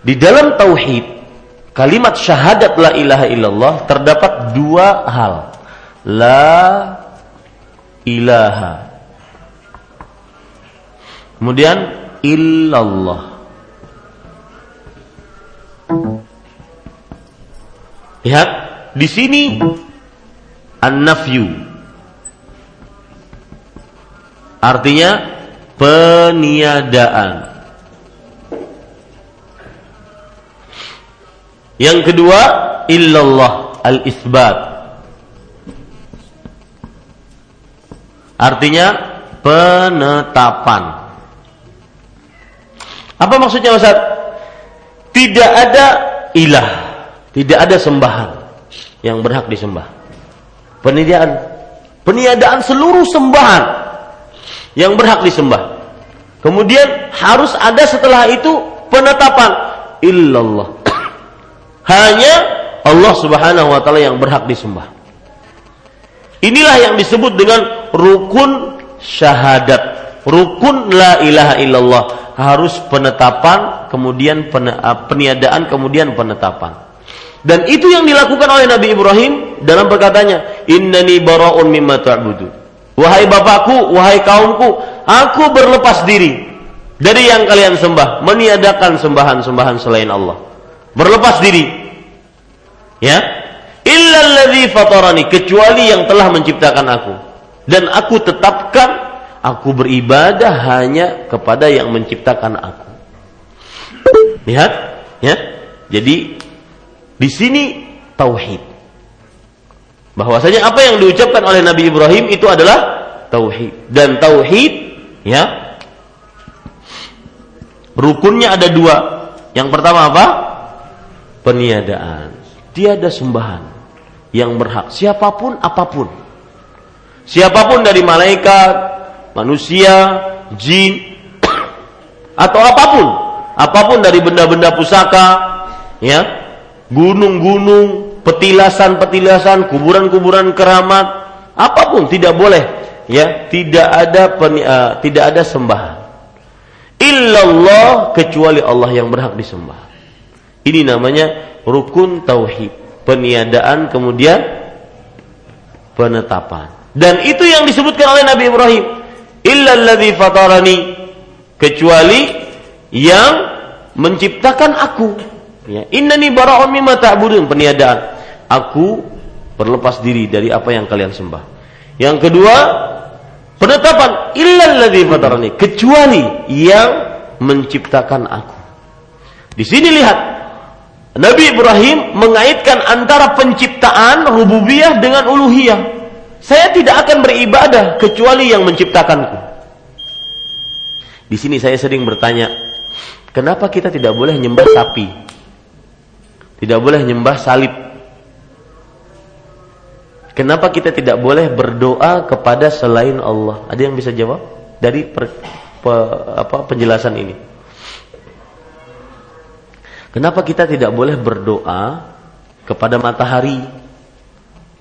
di dalam tauhid kalimat syahadat la ilaha illallah terdapat dua hal. La ilaha. Kemudian illallah. Lihat di sini an-nafyu. Artinya peniadaan. Yang kedua, illallah al-isbat. Artinya penetapan. Apa maksudnya Ustaz? Tidak ada ilah, tidak ada sembahan yang berhak disembah. Peniadaan, peniadaan seluruh sembahan yang berhak disembah. Kemudian harus ada setelah itu penetapan illallah. Hanya Allah Subhanahu wa taala yang berhak disembah. Inilah yang disebut dengan rukun syahadat. Rukun la ilaha illallah harus penetapan, kemudian peniadaan, kemudian penetapan. Dan itu yang dilakukan oleh Nabi Ibrahim dalam perkataannya, "Innani bara'un mimma ta'budun." Wahai bapakku, wahai kaumku, aku berlepas diri dari yang kalian sembah, meniadakan sembahan-sembahan selain Allah. Berlepas diri. Ya. Illalladzi fatarani, kecuali yang telah menciptakan aku. Dan aku tetapkan aku beribadah hanya kepada yang menciptakan aku. Lihat, ya. Jadi di sini tauhid bahwasanya apa yang diucapkan oleh Nabi Ibrahim itu adalah tauhid. Dan tauhid ya rukunnya ada dua. Yang pertama apa? Peniadaan. Tiada sembahan yang berhak. Siapa pun apa pun. Siapa pun dari malaikat manusia jin atau apa pun. Apa pun dari benda-benda pusaka ya gunung-gunung petilasan-petilasan, kuburan-kuburan keramat, apa pun tidak boleh ya, tidak ada peni, uh, tidak ada sembahan. Illallah kecuali Allah yang berhak disembah. Ini namanya rukun tauhid, peniadaan kemudian penetapan. Dan itu yang disebutkan oleh Nabi Ibrahim. Illalladzi fatarani kecuali yang menciptakan aku. Ya, innani bara'un mimma ta'budun peniadaan. Aku berlepas diri dari apa yang kalian sembah. Yang kedua, penetapan illalladzi fatarani, kecuali yang menciptakan aku. Di sini lihat Nabi Ibrahim mengaitkan antara penciptaan rububiyah dengan uluhiyah. Saya tidak akan beribadah kecuali yang menciptakanku. Di sini saya sering bertanya, kenapa kita tidak boleh nyembah sapi? Tidak boleh nyembah salib? Kenapa kita tidak boleh berdoa kepada selain Allah? Ada yang bisa jawab dari per, pe, apa, penjelasan ini? Kenapa kita tidak boleh berdoa kepada matahari,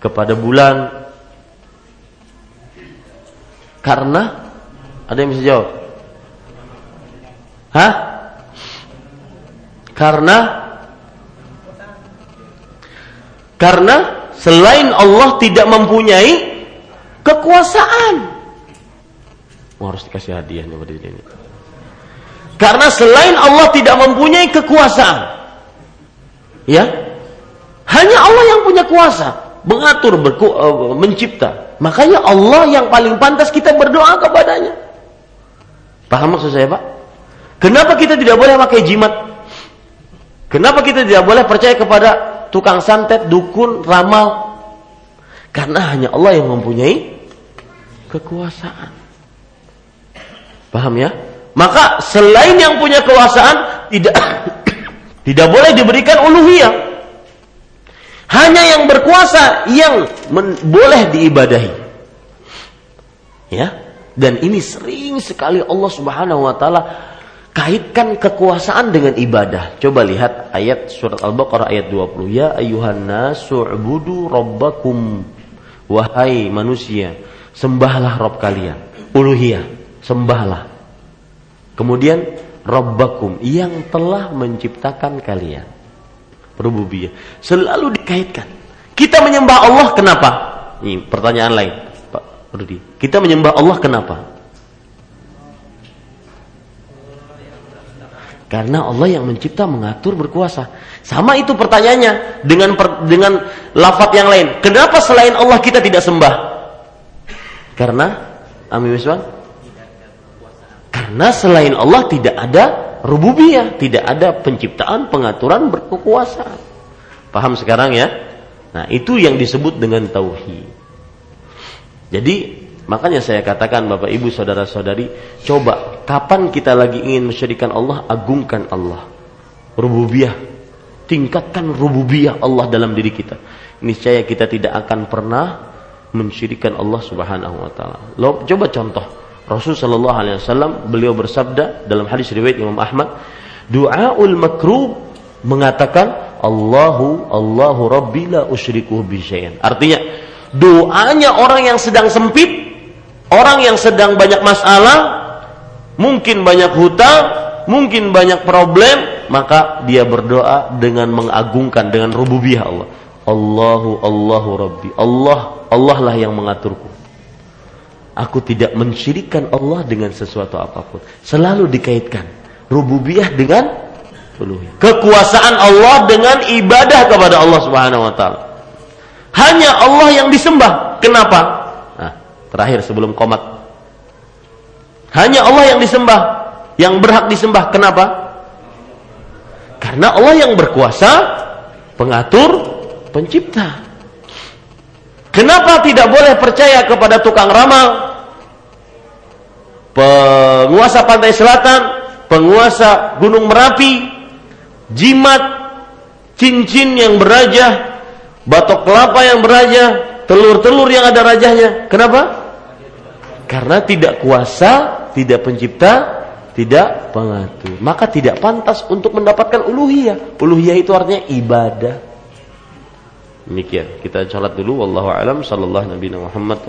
kepada bulan? Karena ada yang bisa jawab? Hah? Karena karena selain Allah tidak mempunyai kekuasaan. Oh, harus dikasih hadiah nih pada ini. Karena selain Allah tidak mempunyai kekuasaan. Ya. Hanya Allah yang punya kuasa mengatur, berku, uh, mencipta. Makanya Allah yang paling pantas kita berdoa kepadanya. Paham maksud saya, Pak? Kenapa kita tidak boleh pakai jimat? Kenapa kita tidak boleh percaya kepada tukang santet, dukun, ramal? Karena hanya Allah yang mempunyai kekuasaan. Paham ya? Maka selain yang punya kekuasaan tidak tidak boleh diberikan uluhiyah. Hanya yang berkuasa yang men, boleh diibadahi. Ya. Dan ini sering sekali Allah Subhanahu wa taala kaitkan kekuasaan dengan ibadah. Coba lihat ayat surat Al-Baqarah ayat 20. Ya ayuhan nasu'budu rabbakum. Wahai manusia, sembahlah Rob kalian. Uluhiyah, sembahlah. Kemudian Rabbakum yang telah menciptakan kalian. Rububiyah. Selalu dikaitkan. Kita menyembah Allah kenapa? Ini pertanyaan lain, Pak Rudi. Kita menyembah Allah kenapa? Karena Allah yang mencipta, mengatur, berkuasa. Sama itu pertanyaannya dengan per, dengan lafat yang lain. Kenapa selain Allah kita tidak sembah? Karena Amin Wiswan karena selain Allah tidak ada rububiyah, tidak ada penciptaan, pengaturan, berkekuasaan. Paham sekarang ya? Nah, itu yang disebut dengan tauhid. Jadi, makanya saya katakan Bapak Ibu saudara-saudari, coba kapan kita lagi ingin mensyirikan Allah, agungkan Allah. Rububiyah, tingkatkan rububiyah Allah dalam diri kita. Niscaya kita tidak akan pernah mensyirikan Allah Subhanahu wa taala. Coba contoh Rasul Shallallahu Alaihi Wasallam beliau bersabda dalam hadis riwayat Imam Ahmad, doaul makrub mengatakan Allahu Allahu Rabbi la usyriku bisyai'an. Artinya doanya orang yang sedang sempit, orang yang sedang banyak masalah, mungkin banyak hutang, mungkin banyak problem, maka dia berdoa dengan mengagungkan dengan rububiyah Allah. Allahu Allahu Rabbi. Allah Allah lah yang mengaturku. Aku tidak mensyirikan Allah dengan sesuatu apa pun. Selalu dikaitkan rububiyah dengan uluhiyah. Kekuasaan Allah dengan ibadah kepada Allah Subhanahu wa taala. Hanya Allah yang disembah. Kenapa? Terakhir sebelum komat. Hanya Allah yang disembah, yang berhak disembah. Kenapa? Karena Allah yang berkuasa, pengatur, pencipta. Kenapa tidak boleh percaya kepada tukang ramal? penguasa pantai selatan, penguasa gunung Merapi, jimat, cincin yang beraja, batok kelapa yang beraja, telur-telur yang ada rajahnya. Kenapa? Karena tidak kuasa, tidak pencipta, tidak pengatur. Maka tidak pantas untuk mendapatkan uluhiyah. Uluhiyah itu artinya ibadah. Demikian. Kita sholat dulu. Wallahu a'lam. Sallallahu Nabi Muhammad.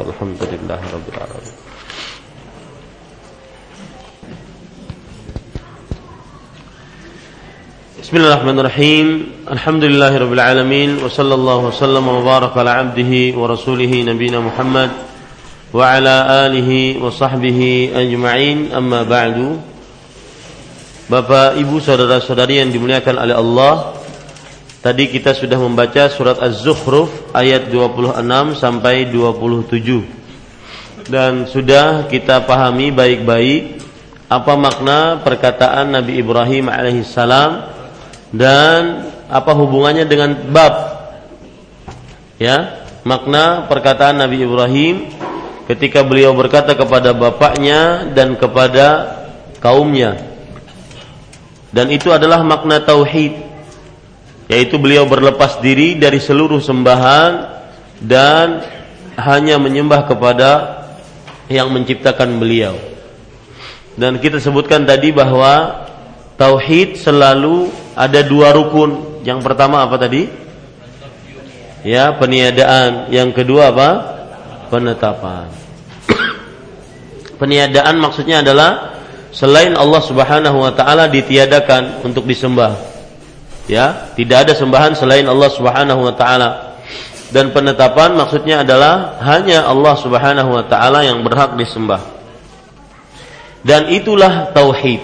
Bismillahirrahmanirrahim. Alhamdulillahirabbil alamin wa sallallahu wasallam wa baraka ala abdihi wa Muhammad wa ala alihi wa sahbihi ajma'in. Amma ba'du. Bapak, Ibu, saudara-saudari yang dimuliakan oleh Allah, tadi kita sudah membaca surat Az-Zukhruf ayat 26 sampai 27. Dan sudah kita pahami baik-baik apa makna perkataan Nabi Ibrahim alaihissalam dan apa hubungannya dengan bab? Ya, makna perkataan Nabi Ibrahim ketika beliau berkata kepada bapaknya dan kepada kaumnya. Dan itu adalah makna tauhid yaitu beliau berlepas diri dari seluruh sembahan dan hanya menyembah kepada yang menciptakan beliau. Dan kita sebutkan tadi bahwa tauhid selalu ada dua rukun. Yang pertama apa tadi? Ya, peniadaan. Yang kedua apa? Penetapan. peniadaan maksudnya adalah selain Allah Subhanahu wa taala ditiadakan untuk disembah ya tidak ada sembahan selain Allah Subhanahu wa taala dan penetapan maksudnya adalah hanya Allah Subhanahu wa taala yang berhak disembah dan itulah tauhid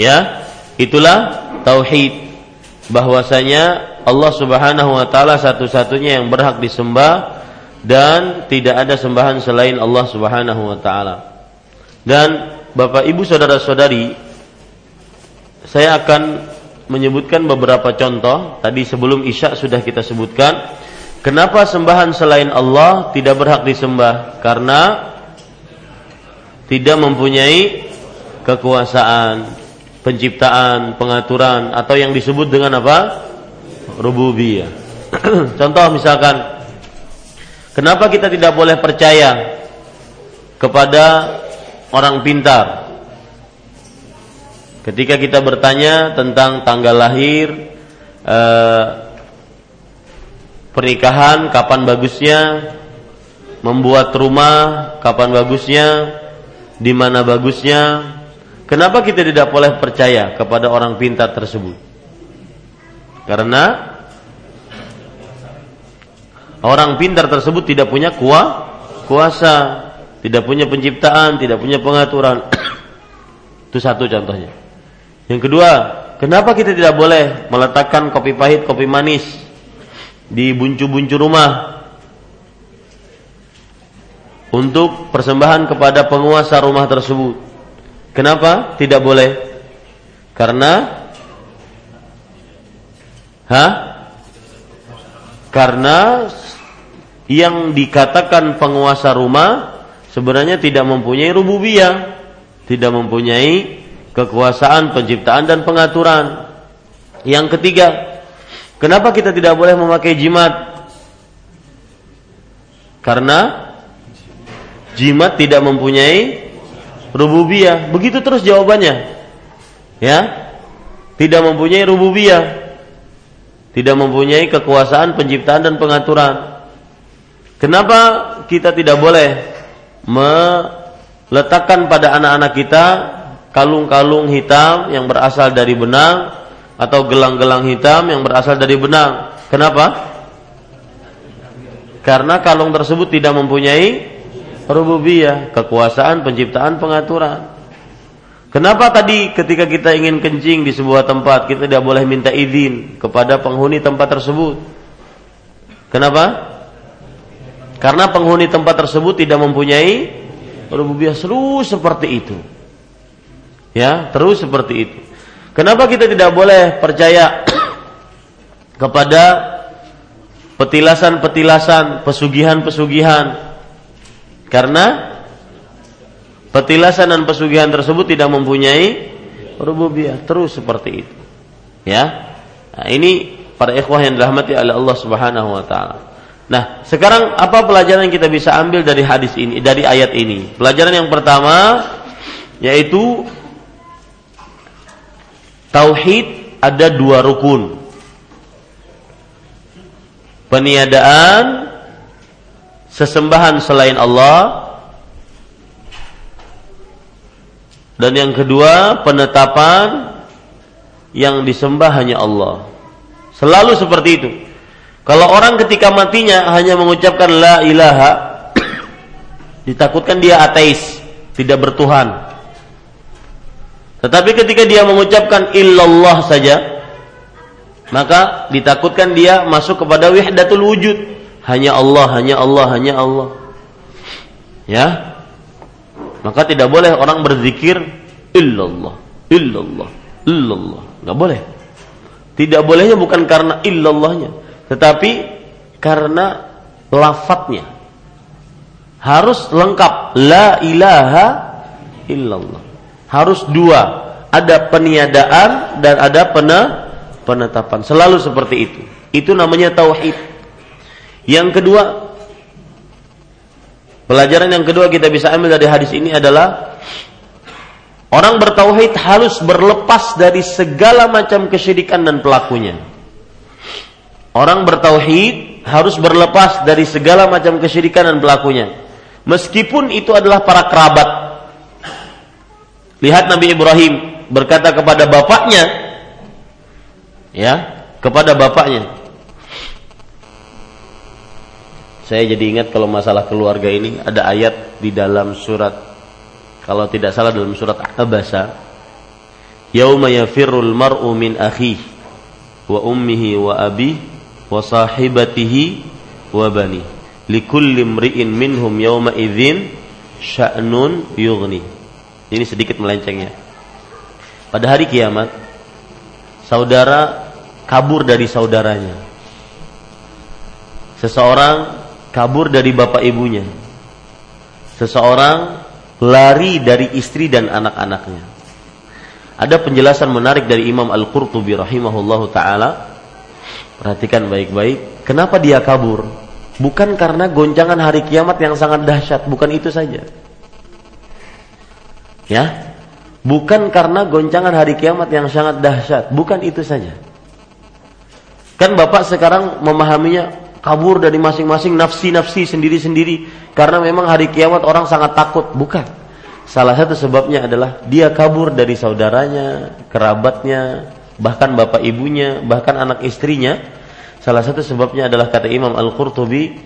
ya itulah tauhid bahwasanya Allah Subhanahu wa taala satu-satunya yang berhak disembah dan tidak ada sembahan selain Allah Subhanahu wa taala dan Bapak Ibu saudara-saudari saya akan menyebutkan beberapa contoh. Tadi sebelum Isya sudah kita sebutkan. Kenapa sembahan selain Allah tidak berhak disembah? Karena tidak mempunyai kekuasaan, penciptaan, pengaturan atau yang disebut dengan apa? rububiyah. Contoh misalkan kenapa kita tidak boleh percaya kepada orang pintar Ketika kita bertanya tentang tanggal lahir, eh, pernikahan, kapan bagusnya, membuat rumah, kapan bagusnya, di mana bagusnya, kenapa kita tidak boleh percaya kepada orang pintar tersebut? Karena orang pintar tersebut tidak punya kuasa, tidak punya penciptaan, tidak punya pengaturan. Itu satu contohnya. Yang kedua, kenapa kita tidak boleh meletakkan kopi pahit, kopi manis di buncu-buncu rumah untuk persembahan kepada penguasa rumah tersebut? Kenapa tidak boleh? Karena Hah? Karena yang dikatakan penguasa rumah sebenarnya tidak mempunyai rububiyah, tidak mempunyai kekuasaan, penciptaan dan pengaturan. Yang ketiga, kenapa kita tidak boleh memakai jimat? Karena jimat tidak mempunyai rububiyah. Begitu terus jawabannya. Ya. Tidak mempunyai rububiyah. Tidak mempunyai kekuasaan, penciptaan dan pengaturan. Kenapa kita tidak boleh meletakkan pada anak-anak kita kalung-kalung hitam yang berasal dari benang atau gelang-gelang hitam yang berasal dari benang. Kenapa? Karena kalung tersebut tidak mempunyai rububiyah, kekuasaan, penciptaan, pengaturan. Kenapa tadi ketika kita ingin kencing di sebuah tempat kita tidak boleh minta izin kepada penghuni tempat tersebut? Kenapa? Karena penghuni tempat tersebut tidak mempunyai rububiyah seluruh seperti itu. Ya, terus seperti itu. Kenapa kita tidak boleh percaya kepada petilasan-petilasan, pesugihan-pesugihan? Karena petilasan dan pesugihan tersebut tidak mempunyai rububiyah, terus seperti itu. Ya. Nah, ini para ikhwah yang dirahmati oleh Allah Subhanahu wa taala. Nah, sekarang apa pelajaran yang kita bisa ambil dari hadis ini, dari ayat ini? Pelajaran yang pertama yaitu Tauhid ada dua rukun. Peniadaan sesembahan selain Allah dan yang kedua penetapan yang disembah hanya Allah. Selalu seperti itu. Kalau orang ketika matinya hanya mengucapkan la ilaha ditakutkan dia ateis, tidak bertuhan. Tetapi ketika dia mengucapkan illallah saja, maka ditakutkan dia masuk kepada wahdatul wujud. Hanya Allah, hanya Allah, hanya Allah. Ya. Maka tidak boleh orang berzikir illallah, illallah, illallah. Enggak boleh. Tidak bolehnya bukan karena illallahnya, tetapi karena lafadznya. Harus lengkap la ilaha illallah. Harus dua. Ada peniadaan dan ada pena, penetapan. Selalu seperti itu. Itu namanya tauhid. Yang kedua, pelajaran yang kedua kita bisa ambil dari hadis ini adalah orang bertauhid harus berlepas dari segala macam kesyirikan dan pelakunya. Orang bertauhid harus berlepas dari segala macam kesyirikan dan pelakunya. Meskipun itu adalah para kerabat. Lihat Nabi Ibrahim berkata kepada bapaknya, ya, kepada bapaknya. Saya jadi ingat kalau masalah keluarga ini ada ayat di dalam surat. Kalau tidak salah dalam surat Abasa. Yauma yafirrul mar'u min akhihi wa ummihi wa abihi wa sahibatihi wa bani. Likulli imri'in minhum yawma idzin sya'nun yughni. Ini sedikit melencengnya. Pada hari kiamat saudara kabur dari saudaranya. Seseorang kabur dari bapak ibunya seseorang lari dari istri dan anak-anaknya ada penjelasan menarik dari Imam Al-Qurtubi rahimahullahu taala Perhatikan baik-baik. Kenapa dia kabur? Bukan karena goncangan hari kiamat yang sangat dahsyat, bukan itu saja. Ya, bukan karena goncangan hari kiamat yang sangat dahsyat, bukan itu saja. Kan Bapak sekarang memahaminya kabur dari masing-masing nafsi-nafsi sendiri-sendiri karena memang hari kiamat orang sangat takut, bukan. Salah satu sebabnya adalah dia kabur dari saudaranya, kerabatnya, bahkan bapak ibunya, bahkan anak istrinya. Salah satu sebabnya adalah kata Imam Al-Qurtubi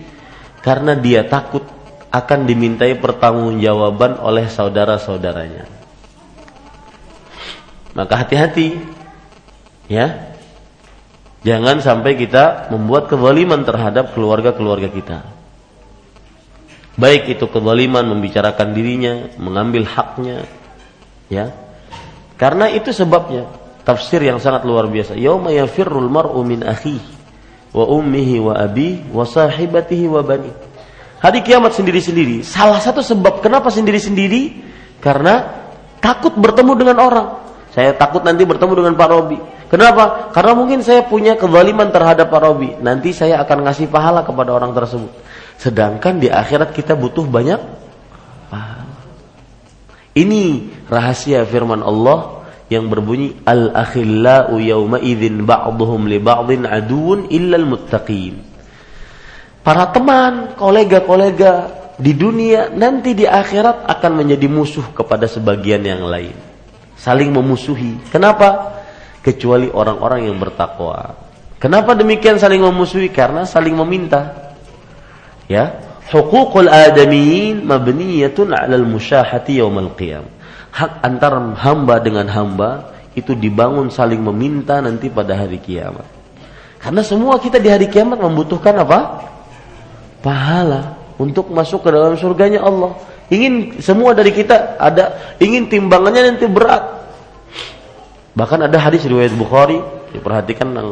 karena dia takut akan dimintai pertanggungjawaban oleh saudara-saudaranya. Maka hati-hati ya. Jangan sampai kita membuat kezaliman terhadap keluarga-keluarga kita. Baik itu kezaliman membicarakan dirinya, mengambil haknya, ya. Karena itu sebabnya tafsir yang sangat luar biasa. Yauma yafirrul mar'u min akhihi wa ummihi wa abi wa sahibatihi wa bani. Hari kiamat sendiri-sendiri. Salah satu sebab kenapa sendiri-sendiri? Karena takut bertemu dengan orang. Saya takut nanti bertemu dengan Pak Robi. Kenapa? Karena mungkin saya punya kezaliman terhadap Pak Robi. Nanti saya akan ngasih pahala kepada orang tersebut. Sedangkan di akhirat kita butuh banyak pahala. Ini rahasia firman Allah yang berbunyi al akhillau yauma idzin ba'dhum li ba'dhin aduun illal muttaqin. Para teman, kolega-kolega di dunia nanti di akhirat akan menjadi musuh kepada sebagian yang lain. Saling memusuhi. Kenapa? Kecuali orang-orang yang bertakwa. Kenapa demikian saling memusuhi? Karena saling meminta. Ya, hukukul adamiyin mabniyatun 'alal musyahati yaumal qiyamah hak antara hamba dengan hamba itu dibangun saling meminta nanti pada hari kiamat. Karena semua kita di hari kiamat membutuhkan apa? Pahala untuk masuk ke dalam surganya Allah. Ingin semua dari kita ada ingin timbangannya nanti berat. Bahkan ada hadis riwayat Bukhari diperhatikan tentang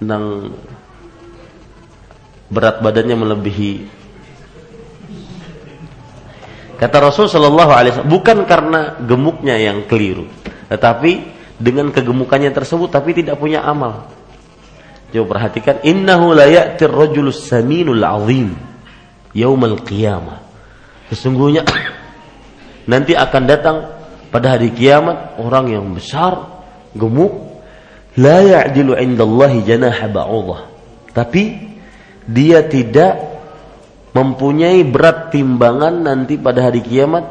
tentang berat badannya melebihi Kata Rasul Shallallahu Alaihi Wasallam bukan karena gemuknya yang keliru, tetapi dengan kegemukannya tersebut tapi tidak punya amal. Coba perhatikan, innahu la ya'tir rajulus saminul azim yaumal qiyamah. Sesungguhnya nanti akan datang pada hari kiamat orang yang besar, gemuk, la ya'dilu indallahi janaha ba'udah. Tapi dia tidak mempunyai berat timbangan nanti pada hari kiamat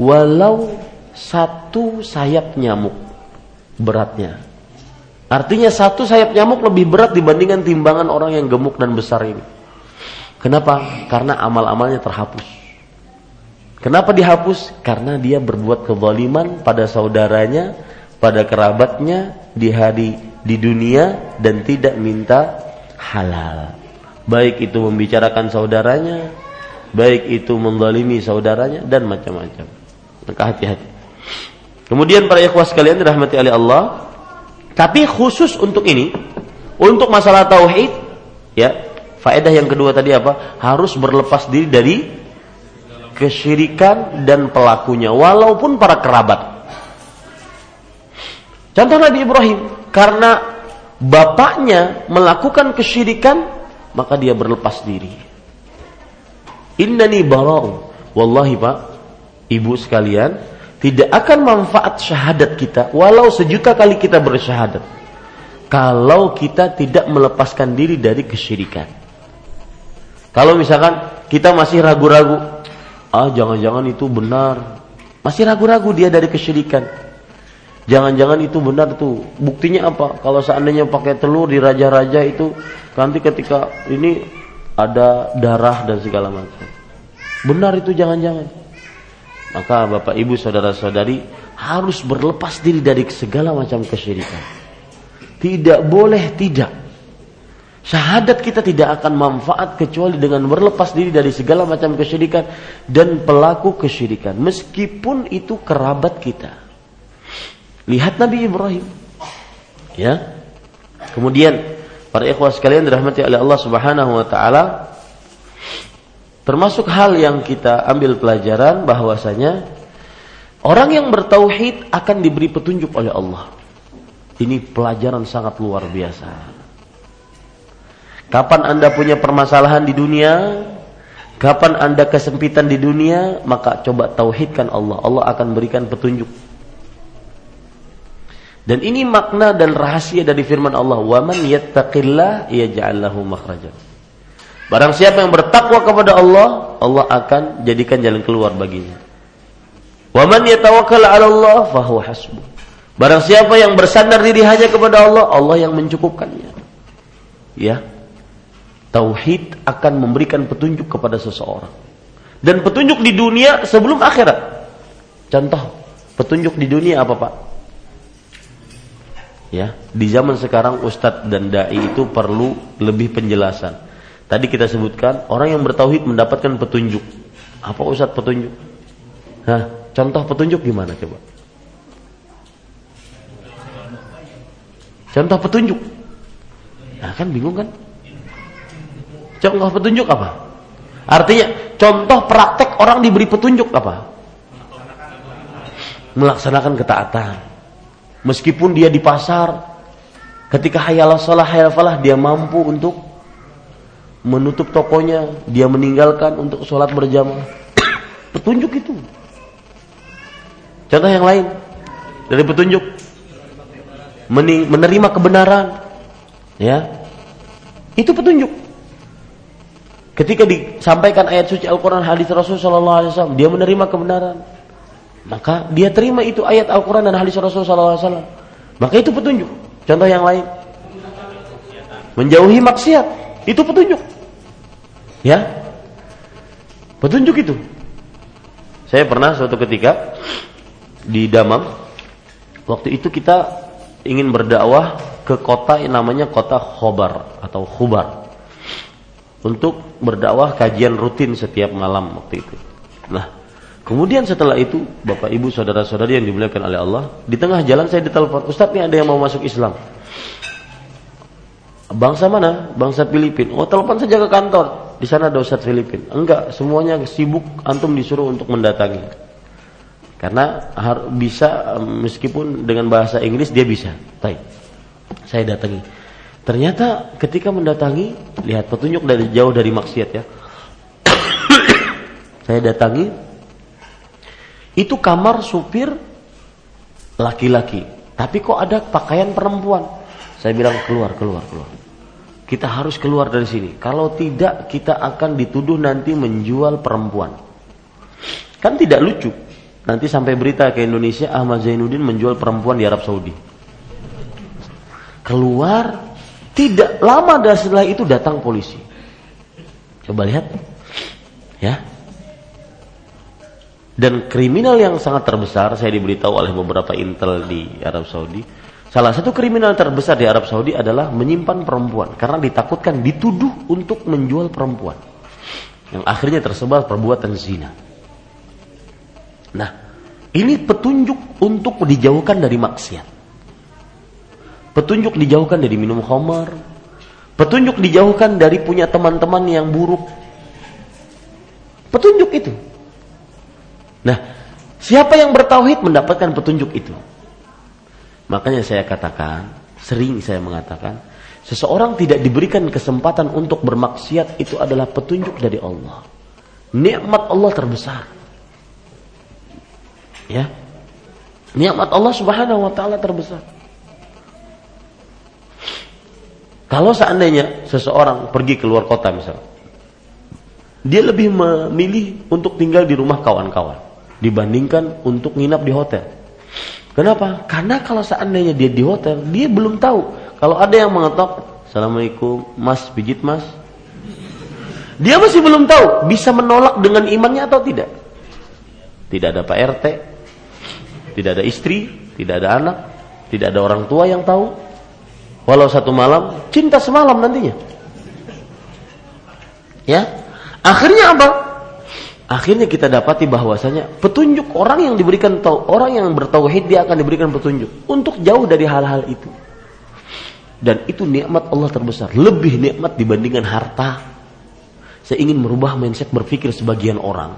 walau satu sayap nyamuk beratnya. Artinya satu sayap nyamuk lebih berat dibandingkan timbangan orang yang gemuk dan besar ini. Kenapa? Karena amal-amalnya terhapus. Kenapa dihapus? Karena dia berbuat kezaliman pada saudaranya, pada kerabatnya di hari di dunia dan tidak minta halal baik itu membicarakan saudaranya, baik itu menzalimi saudaranya dan macam-macam. Maka hati-hati. Kemudian para ikhwas sekalian dirahmati oleh Allah, Tapi khusus untuk ini, untuk masalah tauhid, ya, faedah yang kedua tadi apa? Harus berlepas diri dari kesyirikan dan pelakunya, walaupun para kerabat. Contoh Nabi Ibrahim, karena bapaknya melakukan kesyirikan, maka dia berlepas diri. Innani barau. Wallahi Pak, Ibu sekalian, tidak akan manfaat syahadat kita walau sejuta kali kita bersyahadat kalau kita tidak melepaskan diri dari kesyirikan. Kalau misalkan kita masih ragu-ragu, ah jangan-jangan itu benar, masih ragu-ragu dia dari kesyirikan. Jangan-jangan itu benar tuh. Buktinya apa? Kalau seandainya pakai telur di raja-raja itu nanti ketika ini ada darah dan segala macam. Benar itu jangan-jangan. Maka Bapak Ibu saudara-saudari harus berlepas diri dari segala macam kesyirikan. Tidak boleh tidak. Syahadat kita tidak akan manfaat kecuali dengan berlepas diri dari segala macam kesyirikan dan pelaku kesyirikan. Meskipun itu kerabat kita. Lihat Nabi Ibrahim. Ya. Kemudian para ikhwah sekalian dirahmati oleh Allah Subhanahu wa taala Termasuk hal yang kita ambil pelajaran bahwasanya orang yang bertauhid akan diberi petunjuk oleh Allah. Ini pelajaran sangat luar biasa. Kapan Anda punya permasalahan di dunia, kapan Anda kesempitan di dunia, maka coba tauhidkan Allah. Allah akan berikan petunjuk. Dan ini makna dan rahasia dari firman Allah, "Wa man yattaqillah yaj'al lahu makhrajan." Barang siapa yang bertakwa kepada Allah, Allah akan jadikan jalan keluar baginya. Wa man yatawakkal 'ala Allah fahuwa hasbuh. Barang siapa yang bersandar diri hanya kepada Allah, Allah yang mencukupkannya. Ya. Tauhid akan memberikan petunjuk kepada seseorang. Dan petunjuk di dunia sebelum akhirat. Contoh, petunjuk di dunia apa, Pak? Ya, di zaman sekarang ustadz dan dai itu perlu lebih penjelasan Tadi kita sebutkan orang yang bertauhid mendapatkan petunjuk. Apa Ustaz petunjuk? Nah, contoh petunjuk gimana coba? Contoh petunjuk. Nah, kan bingung kan? Contoh petunjuk apa? Artinya contoh praktek orang diberi petunjuk apa? Melaksanakan ketaatan. Meskipun dia di pasar, ketika hayalah salah hayal falah dia mampu untuk menutup tokonya, dia meninggalkan untuk sholat berjamaah. petunjuk itu. Contoh yang lain dari petunjuk menerima kebenaran, ya itu petunjuk. Ketika disampaikan ayat suci Al-Quran hadis Rasul Sallallahu Alaihi Wasallam, dia menerima kebenaran, maka dia terima itu ayat Al-Quran dan hadis Rasul Sallallahu Alaihi Wasallam. Maka itu petunjuk. Contoh yang lain, menjauhi maksiat, itu petunjuk. Ya. Petunjuk itu. Saya pernah suatu ketika di Damam waktu itu kita ingin berdakwah ke kota yang namanya kota Khobar atau Khubar untuk berdakwah kajian rutin setiap malam waktu itu. Nah, kemudian setelah itu Bapak Ibu saudara-saudari yang dimuliakan oleh Allah, di tengah jalan saya ditelepon, "Ustaz, ini ada yang mau masuk Islam." Bangsa mana? Bangsa Filipin. Oh, telepon saja ke kantor di sana ada Ustadz Filipin. Enggak, semuanya sibuk antum disuruh untuk mendatangi. Karena bisa meskipun dengan bahasa Inggris dia bisa. Baik. Saya datangi. Ternyata ketika mendatangi, lihat petunjuk dari jauh dari maksiat ya. Saya datangi itu kamar supir laki-laki, tapi kok ada pakaian perempuan. Saya bilang keluar, keluar, keluar. Kita harus keluar dari sini. Kalau tidak, kita akan dituduh nanti menjual perempuan. Kan tidak lucu. Nanti sampai berita ke Indonesia, Ahmad Zainuddin menjual perempuan di Arab Saudi. Keluar, tidak lama dan setelah itu datang polisi. Coba lihat. Ya. Dan kriminal yang sangat terbesar, saya diberitahu oleh beberapa intel di Arab Saudi, Salah satu kriminal terbesar di Arab Saudi adalah menyimpan perempuan karena ditakutkan dituduh untuk menjual perempuan. Yang akhirnya tersebar perbuatan zina. Nah, ini petunjuk untuk dijauhkan dari maksiat. Petunjuk dijauhkan dari minum khamar. Petunjuk dijauhkan dari punya teman-teman yang buruk. Petunjuk itu. Nah, siapa yang bertauhid mendapatkan petunjuk itu. Makanya saya katakan, sering saya mengatakan, seseorang tidak diberikan kesempatan untuk bermaksiat itu adalah petunjuk dari Allah. Nikmat Allah terbesar. Ya. Nikmat Allah Subhanahu wa taala terbesar. Kalau seandainya seseorang pergi keluar kota misalnya, dia lebih memilih untuk tinggal di rumah kawan-kawan dibandingkan untuk nginap di hotel. Kenapa? Karena kalau seandainya dia di hotel, dia belum tahu. Kalau ada yang mengetok, Assalamualaikum, Mas, pijit Mas. Dia masih belum tahu bisa menolak dengan imannya atau tidak. Tidak ada Pak RT, tidak ada istri, tidak ada anak, tidak ada orang tua yang tahu. Walau satu malam, cinta semalam nantinya. Ya, akhirnya apa? Akhirnya kita dapati bahwasanya petunjuk orang yang diberikan tahu orang yang bertauhid dia akan diberikan petunjuk untuk jauh dari hal-hal itu. Dan itu nikmat Allah terbesar, lebih nikmat dibandingkan harta. Saya ingin merubah mindset berpikir sebagian orang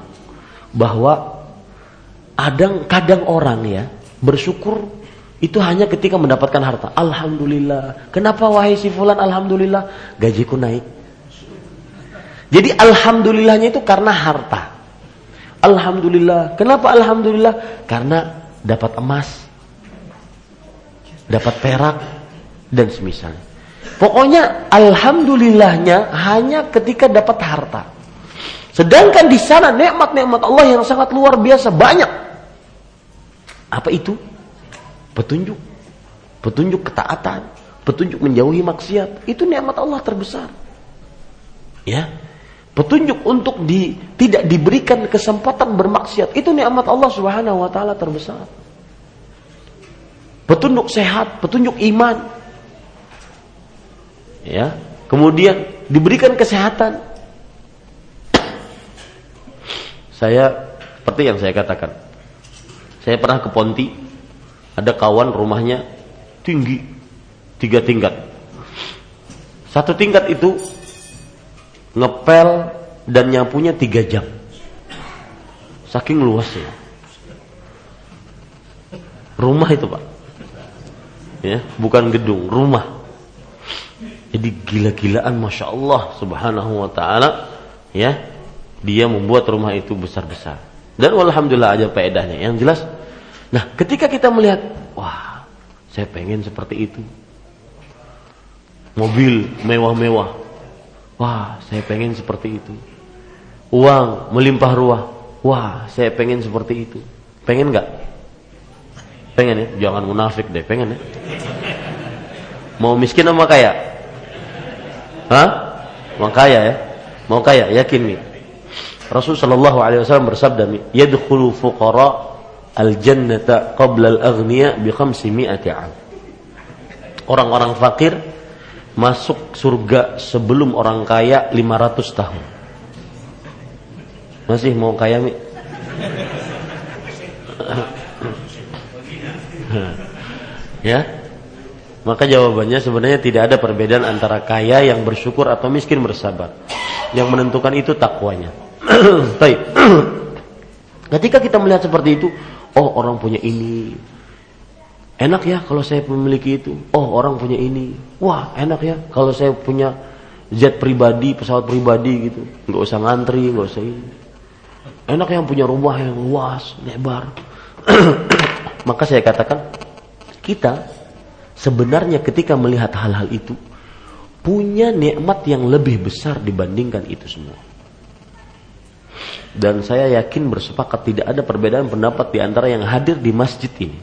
bahwa ada kadang orang ya bersyukur itu hanya ketika mendapatkan harta. Alhamdulillah. Kenapa wahai si fulan alhamdulillah gajiku naik. Jadi alhamdulillahnya itu karena harta. Alhamdulillah. Kenapa alhamdulillah? Karena dapat emas. Dapat perak dan semisalnya. Pokoknya alhamdulillahnya hanya ketika dapat harta. Sedangkan di sana nikmat-nikmat Allah yang sangat luar biasa banyak. Apa itu? Petunjuk. Petunjuk ketaatan. Petunjuk menjauhi maksiat. Itu nikmat Allah terbesar. Ya. Petunjuk untuk di, tidak diberikan kesempatan bermaksiat. Itu nikmat Allah subhanahu wa ta'ala terbesar. Petunjuk sehat. Petunjuk iman. Ya. Kemudian diberikan kesehatan. Saya seperti yang saya katakan. Saya pernah ke Ponti, ada kawan rumahnya tinggi, tiga tingkat. Satu tingkat itu ngepel dan nyapunya tiga jam. Saking luasnya. Rumah itu pak. Ya, bukan gedung, rumah. Jadi gila-gilaan Masya Allah subhanahu wa ta'ala. Ya, dia membuat rumah itu besar-besar. Dan alhamdulillah aja faedahnya. Yang jelas Nah, ketika kita melihat, wah, saya pengen seperti itu. Mobil mewah-mewah. Wah, saya pengen seperti itu. Uang melimpah ruah. Wah, saya pengen seperti itu. Pengen nggak? Pengen ya? Jangan munafik deh, pengen ya? Mau miskin sama kaya? Hah? Mau kaya ya? Mau kaya, yakin nih. Rasul sallallahu alaihi wasallam bersabda, "Yadkhulu fuqara al-jannata qabla al-aghniya bi 500 am. Orang-orang fakir masuk surga sebelum orang kaya 500 tahun. Masih mau kaya mi? ya? Maka jawabannya sebenarnya tidak ada perbedaan antara kaya yang bersyukur atau miskin bersabar. Yang menentukan itu takwanya. Baik. Ketika kita melihat seperti itu, Oh orang punya ini. Enak ya kalau saya memiliki itu. Oh orang punya ini. Wah enak ya kalau saya punya jet pribadi, pesawat pribadi gitu. Nggak usah ngantri, nggak usah ini. Enak yang punya rumah yang luas, lebar. Maka saya katakan, kita sebenarnya ketika melihat hal-hal itu, punya nikmat yang lebih besar dibandingkan itu semua. Dan saya yakin bersepakat tidak ada perbedaan pendapat di antara yang hadir di masjid ini.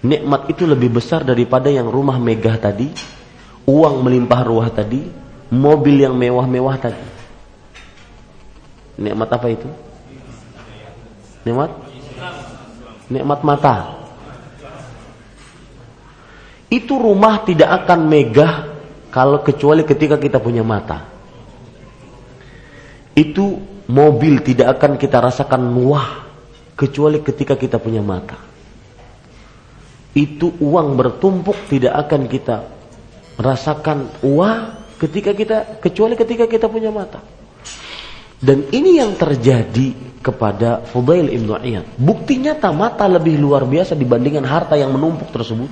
Nikmat itu lebih besar daripada yang rumah megah tadi, uang melimpah ruah tadi, mobil yang mewah-mewah tadi. Nikmat apa itu? Nikmat? Nikmat mata. Itu rumah tidak akan megah kalau kecuali ketika kita punya mata. Itu mobil tidak akan kita rasakan wah kecuali ketika kita punya mata. itu uang bertumpuk tidak akan kita merasakan uang ketika kita kecuali ketika kita punya mata. Dan ini yang terjadi kepada Fudail ibnu Iyad. Bukti nyata mata lebih luar biasa dibandingkan harta yang menumpuk tersebut.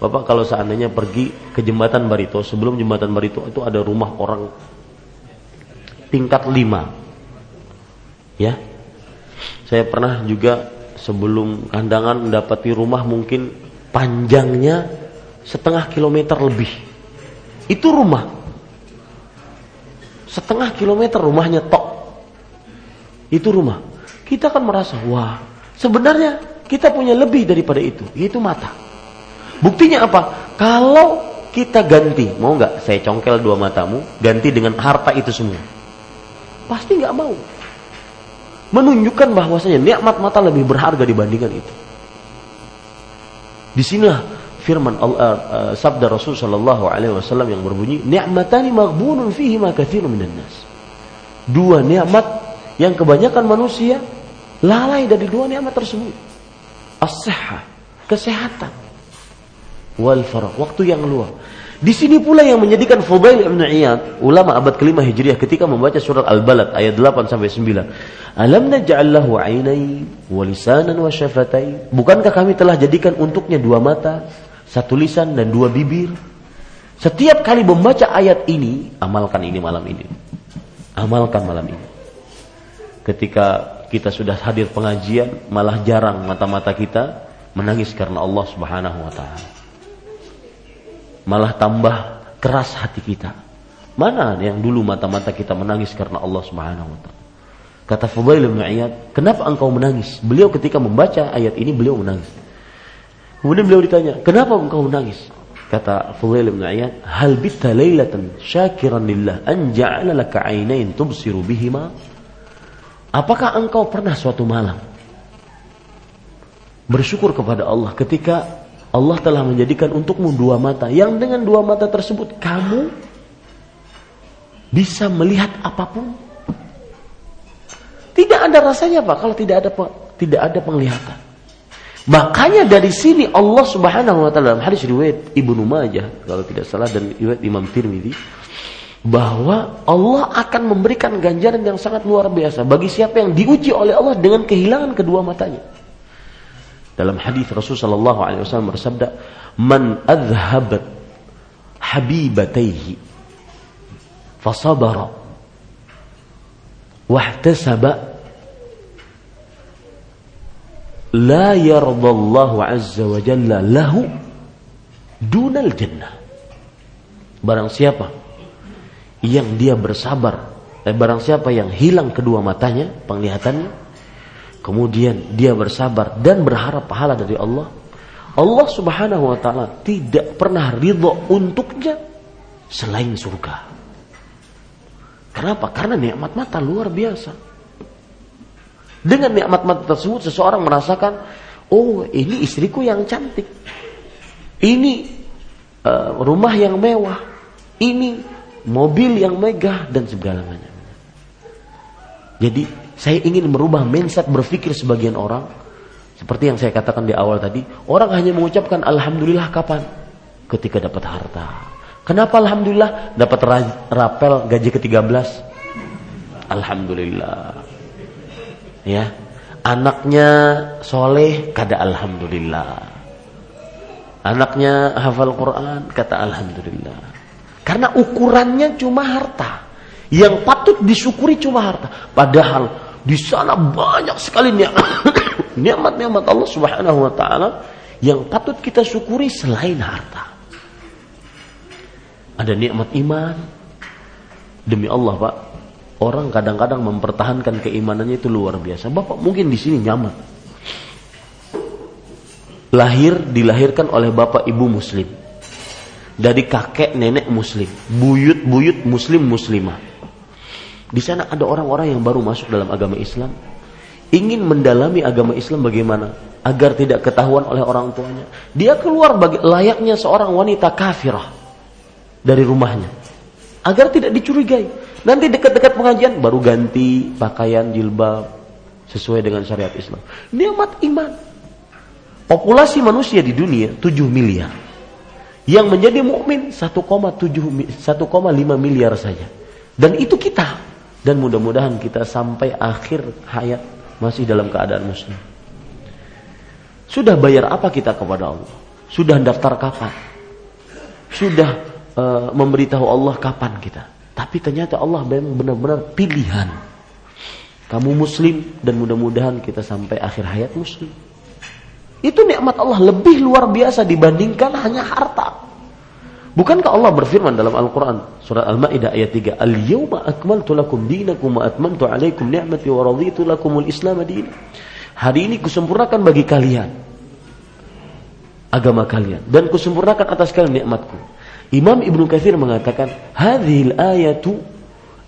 Bapak kalau seandainya pergi ke jembatan Barito, sebelum jembatan Barito itu ada rumah orang tingkat lima. Ya, saya pernah juga sebelum kandangan mendapati rumah mungkin panjangnya setengah kilometer lebih. Itu rumah. Setengah kilometer rumahnya tok. Itu rumah. Kita akan merasa, wah, sebenarnya kita punya lebih daripada itu, yaitu mata. Buktinya apa? Kalau kita ganti, mau nggak saya congkel dua matamu, ganti dengan harta itu semua? Pasti nggak mau. Menunjukkan bahwasanya nikmat mata lebih berharga dibandingkan itu. Di sinilah firman Allah, uh, sabda Rasul Shallallahu Alaihi Wasallam yang berbunyi, "Ni'matani maghbunun fihi ma katsirun minan nas." Dua nikmat yang kebanyakan manusia lalai dari dua nikmat tersebut. as kesehatan. Wal farah, waktu yang luang. Di sini pula yang menjadikan Fudail bin Iyad, ulama abad kelima Hijriah ketika membaca surat Al-Balad ayat 8 sampai 9. Alam naj'al lahu 'ainain wa lisanan wa syafatain? Bukankah kami telah jadikan untuknya dua mata, satu lisan dan dua bibir? Setiap kali membaca ayat ini, amalkan ini malam ini. Amalkan malam ini ketika kita sudah hadir pengajian malah jarang mata-mata kita menangis karena Allah Subhanahu wa taala. Malah tambah keras hati kita. Mana yang dulu mata-mata kita menangis karena Allah Subhanahu wa taala? Kata Fudail bin Iyad, "Kenapa engkau menangis?" Beliau ketika membaca ayat ini beliau menangis. Kemudian beliau ditanya, "Kenapa engkau menangis?" Kata Fudail bin Iyad, "Hal bitta lailatan syakiran lillah an ja'ala laka 'ainain tubsiru bihima?" Apakah engkau pernah suatu malam bersyukur kepada Allah ketika Allah telah menjadikan untukmu dua mata yang dengan dua mata tersebut kamu bisa melihat apa pun? Tidak ada rasanya Pak kalau tidak ada tidak ada penglihatan. Makanya dari sini Allah Subhanahu wa taala dalam hadis riwayat Ibnu Majah kalau tidak salah dan riwayat Imam Tirmidzi bahwa Allah akan memberikan ganjaran yang sangat luar biasa bagi siapa yang diuji oleh Allah dengan kehilangan kedua matanya. Dalam hadis Rasulullah sallallahu alaihi wasallam bersabda, "Man adhabat habibataihi fasabara wahtasaba la yardallahu azza wa jalla lahu dunal jannah." Barang siapa yang dia bersabar eh, barang siapa yang hilang kedua matanya penglihatannya kemudian dia bersabar dan berharap pahala dari Allah. Allah subhanahu wa ta'ala tidak pernah ridho untuknya selain surga. Kenapa? karena nikmat mata luar biasa. Dengan nikmat mata tersebut seseorang merasakan oh ini istriku yang cantik. Ini uh, rumah yang mewah. Ini mobil yang megah dan segalanya. Jadi saya ingin merubah mindset berpikir sebagian orang seperti yang saya katakan di awal tadi, orang hanya mengucapkan alhamdulillah kapan? Ketika dapat harta. Kenapa alhamdulillah dapat rapel gaji ke-13? Alhamdulillah. Ya. Anaknya soleh kada alhamdulillah. Anaknya hafal Quran kata alhamdulillah. Karena ukurannya cuma harta. Yang patut disyukuri cuma harta. Padahal di sana banyak sekali nikmat-nikmat Allah Subhanahu wa taala yang patut kita syukuri selain harta. Ada nikmat iman. Demi Allah, Pak. Orang kadang-kadang mempertahankan keimanannya itu luar biasa. Bapak mungkin di sini nyaman. Lahir dilahirkan oleh bapak ibu muslim dari kakek nenek muslim, buyut-buyut muslim muslimah. Di sana ada orang-orang yang baru masuk dalam agama Islam, ingin mendalami agama Islam bagaimana agar tidak ketahuan oleh orang tuanya. Dia keluar bagi, layaknya seorang wanita kafirah dari rumahnya agar tidak dicurigai. Nanti dekat-dekat pengajian baru ganti pakaian jilbab sesuai dengan syariat Islam. Nikmat iman. Populasi manusia di dunia 7 miliar. Yang menjadi mukmin 1,7 1,5 miliar saja. Dan itu kita. Dan mudah-mudahan kita sampai akhir hayat masih dalam keadaan muslim. Sudah bayar apa kita kepada Allah? Sudah daftar kapan? Sudah uh, memberitahu Allah kapan kita? Tapi ternyata Allah benar-benar pilihan. Kamu muslim dan mudah-mudahan kita sampai akhir hayat muslim. Itu nikmat Allah lebih luar biasa dibandingkan hanya harta. Bukankah Allah berfirman dalam Al-Quran surat Al-Ma'idah ayat 3 Al-yawma akmaltu lakum dinakum wa atmamtu alaikum ni'mati wa raditu lakumul islam din Hari ini kusempurnakan bagi kalian agama kalian dan kusempurnakan atas kalian nikmatku. Imam Ibnu Katsir mengatakan hadhil ayatu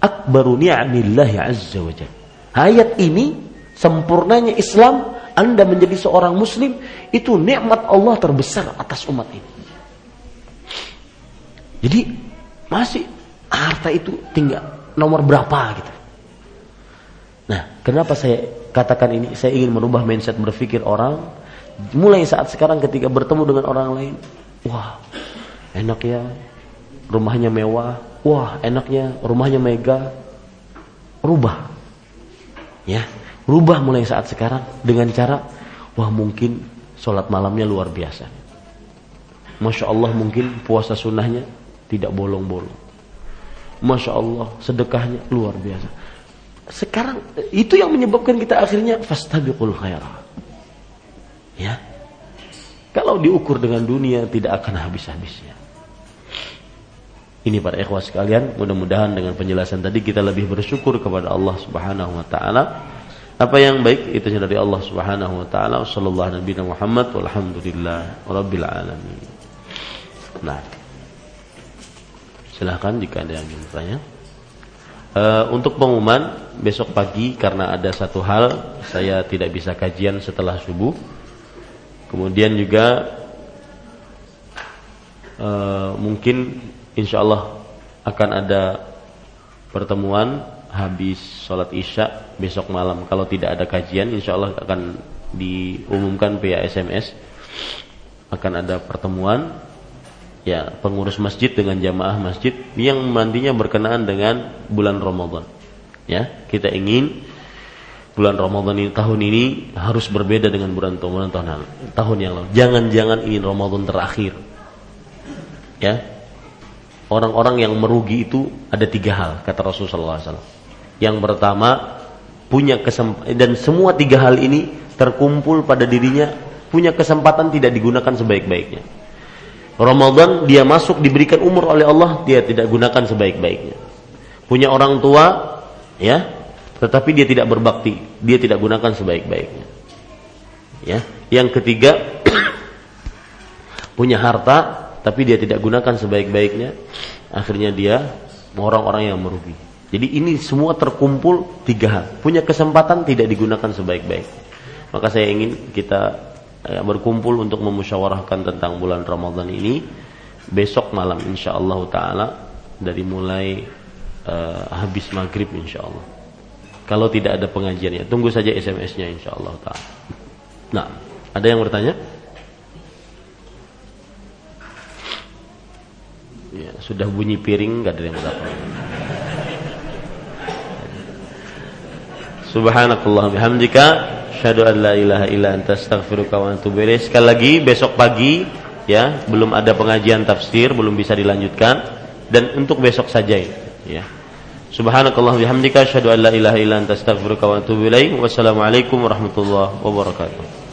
akbaru ni'amillahi azza wa jalla. Ayat ini sempurnanya Islam anda menjadi seorang muslim itu nikmat Allah terbesar atas umat ini. Jadi masih harta itu tinggal nomor berapa gitu. Nah, kenapa saya katakan ini? Saya ingin merubah mindset berpikir orang mulai saat sekarang ketika bertemu dengan orang lain, wah, enak ya rumahnya mewah, wah, enaknya rumahnya mega. Rubah. Ya, Rubah mulai saat sekarang dengan cara wah mungkin sholat malamnya luar biasa. Masya Allah mungkin puasa sunnahnya tidak bolong-bolong. Masya Allah sedekahnya luar biasa. Sekarang itu yang menyebabkan kita akhirnya fastabiqul khairah. Ya. Kalau diukur dengan dunia tidak akan habis-habisnya. Ini para ikhwas sekalian, mudah-mudahan dengan penjelasan tadi kita lebih bersyukur kepada Allah Subhanahu wa taala apa yang baik itu dari Allah Subhanahu wa taala. Sallallahu nabi Muhammad walhamdulillah rabbil alamin. Nah. Silahkan jika ada yang ingin bertanya. Uh, untuk pengumuman besok pagi karena ada satu hal saya tidak bisa kajian setelah subuh. Kemudian juga uh, mungkin insya Allah akan ada pertemuan habis sholat isya besok malam kalau tidak ada kajian insya Allah akan diumumkan via SMS akan ada pertemuan ya pengurus masjid dengan jamaah masjid yang mandinya berkenaan dengan bulan Ramadan. Ya kita ingin bulan Ramadan ini tahun ini harus berbeda dengan bulan bulan tahun tahun yang lalu. Jangan-jangan ingin Ramadan terakhir. Ya orang-orang yang merugi itu ada tiga hal kata Rasulullah SAW yang pertama punya kesempatan dan semua tiga hal ini terkumpul pada dirinya punya kesempatan tidak digunakan sebaik-baiknya. Ramadan dia masuk diberikan umur oleh Allah dia tidak gunakan sebaik-baiknya. Punya orang tua ya, tetapi dia tidak berbakti, dia tidak gunakan sebaik-baiknya. Ya, yang ketiga punya harta tapi dia tidak gunakan sebaik-baiknya, akhirnya dia orang-orang yang merugi. Jadi ini semua terkumpul tiga hal. Punya kesempatan tidak digunakan sebaik-baik. Maka saya ingin kita berkumpul untuk memusyawarahkan tentang bulan Ramadan ini besok malam insya Allah taala dari mulai uh, habis maghrib insya Allah. Kalau tidak ada pengajiannya, tunggu saja SMS-nya insya Allah taala. Nah, ada yang bertanya? Ya, sudah bunyi piring, gak ada yang bertanya. Subhanakallah bihamdika asyhadu an la ilaha illa anta astaghfiruka wa atubu. Sekali lagi besok pagi ya, belum ada pengajian tafsir, belum bisa dilanjutkan dan untuk besok saja ya. Subhanakallah bihamdika asyhadu an la ilaha illa anta astaghfiruka wa atubu ilaik. Wassalamualaikum warahmatullahi wabarakatuh.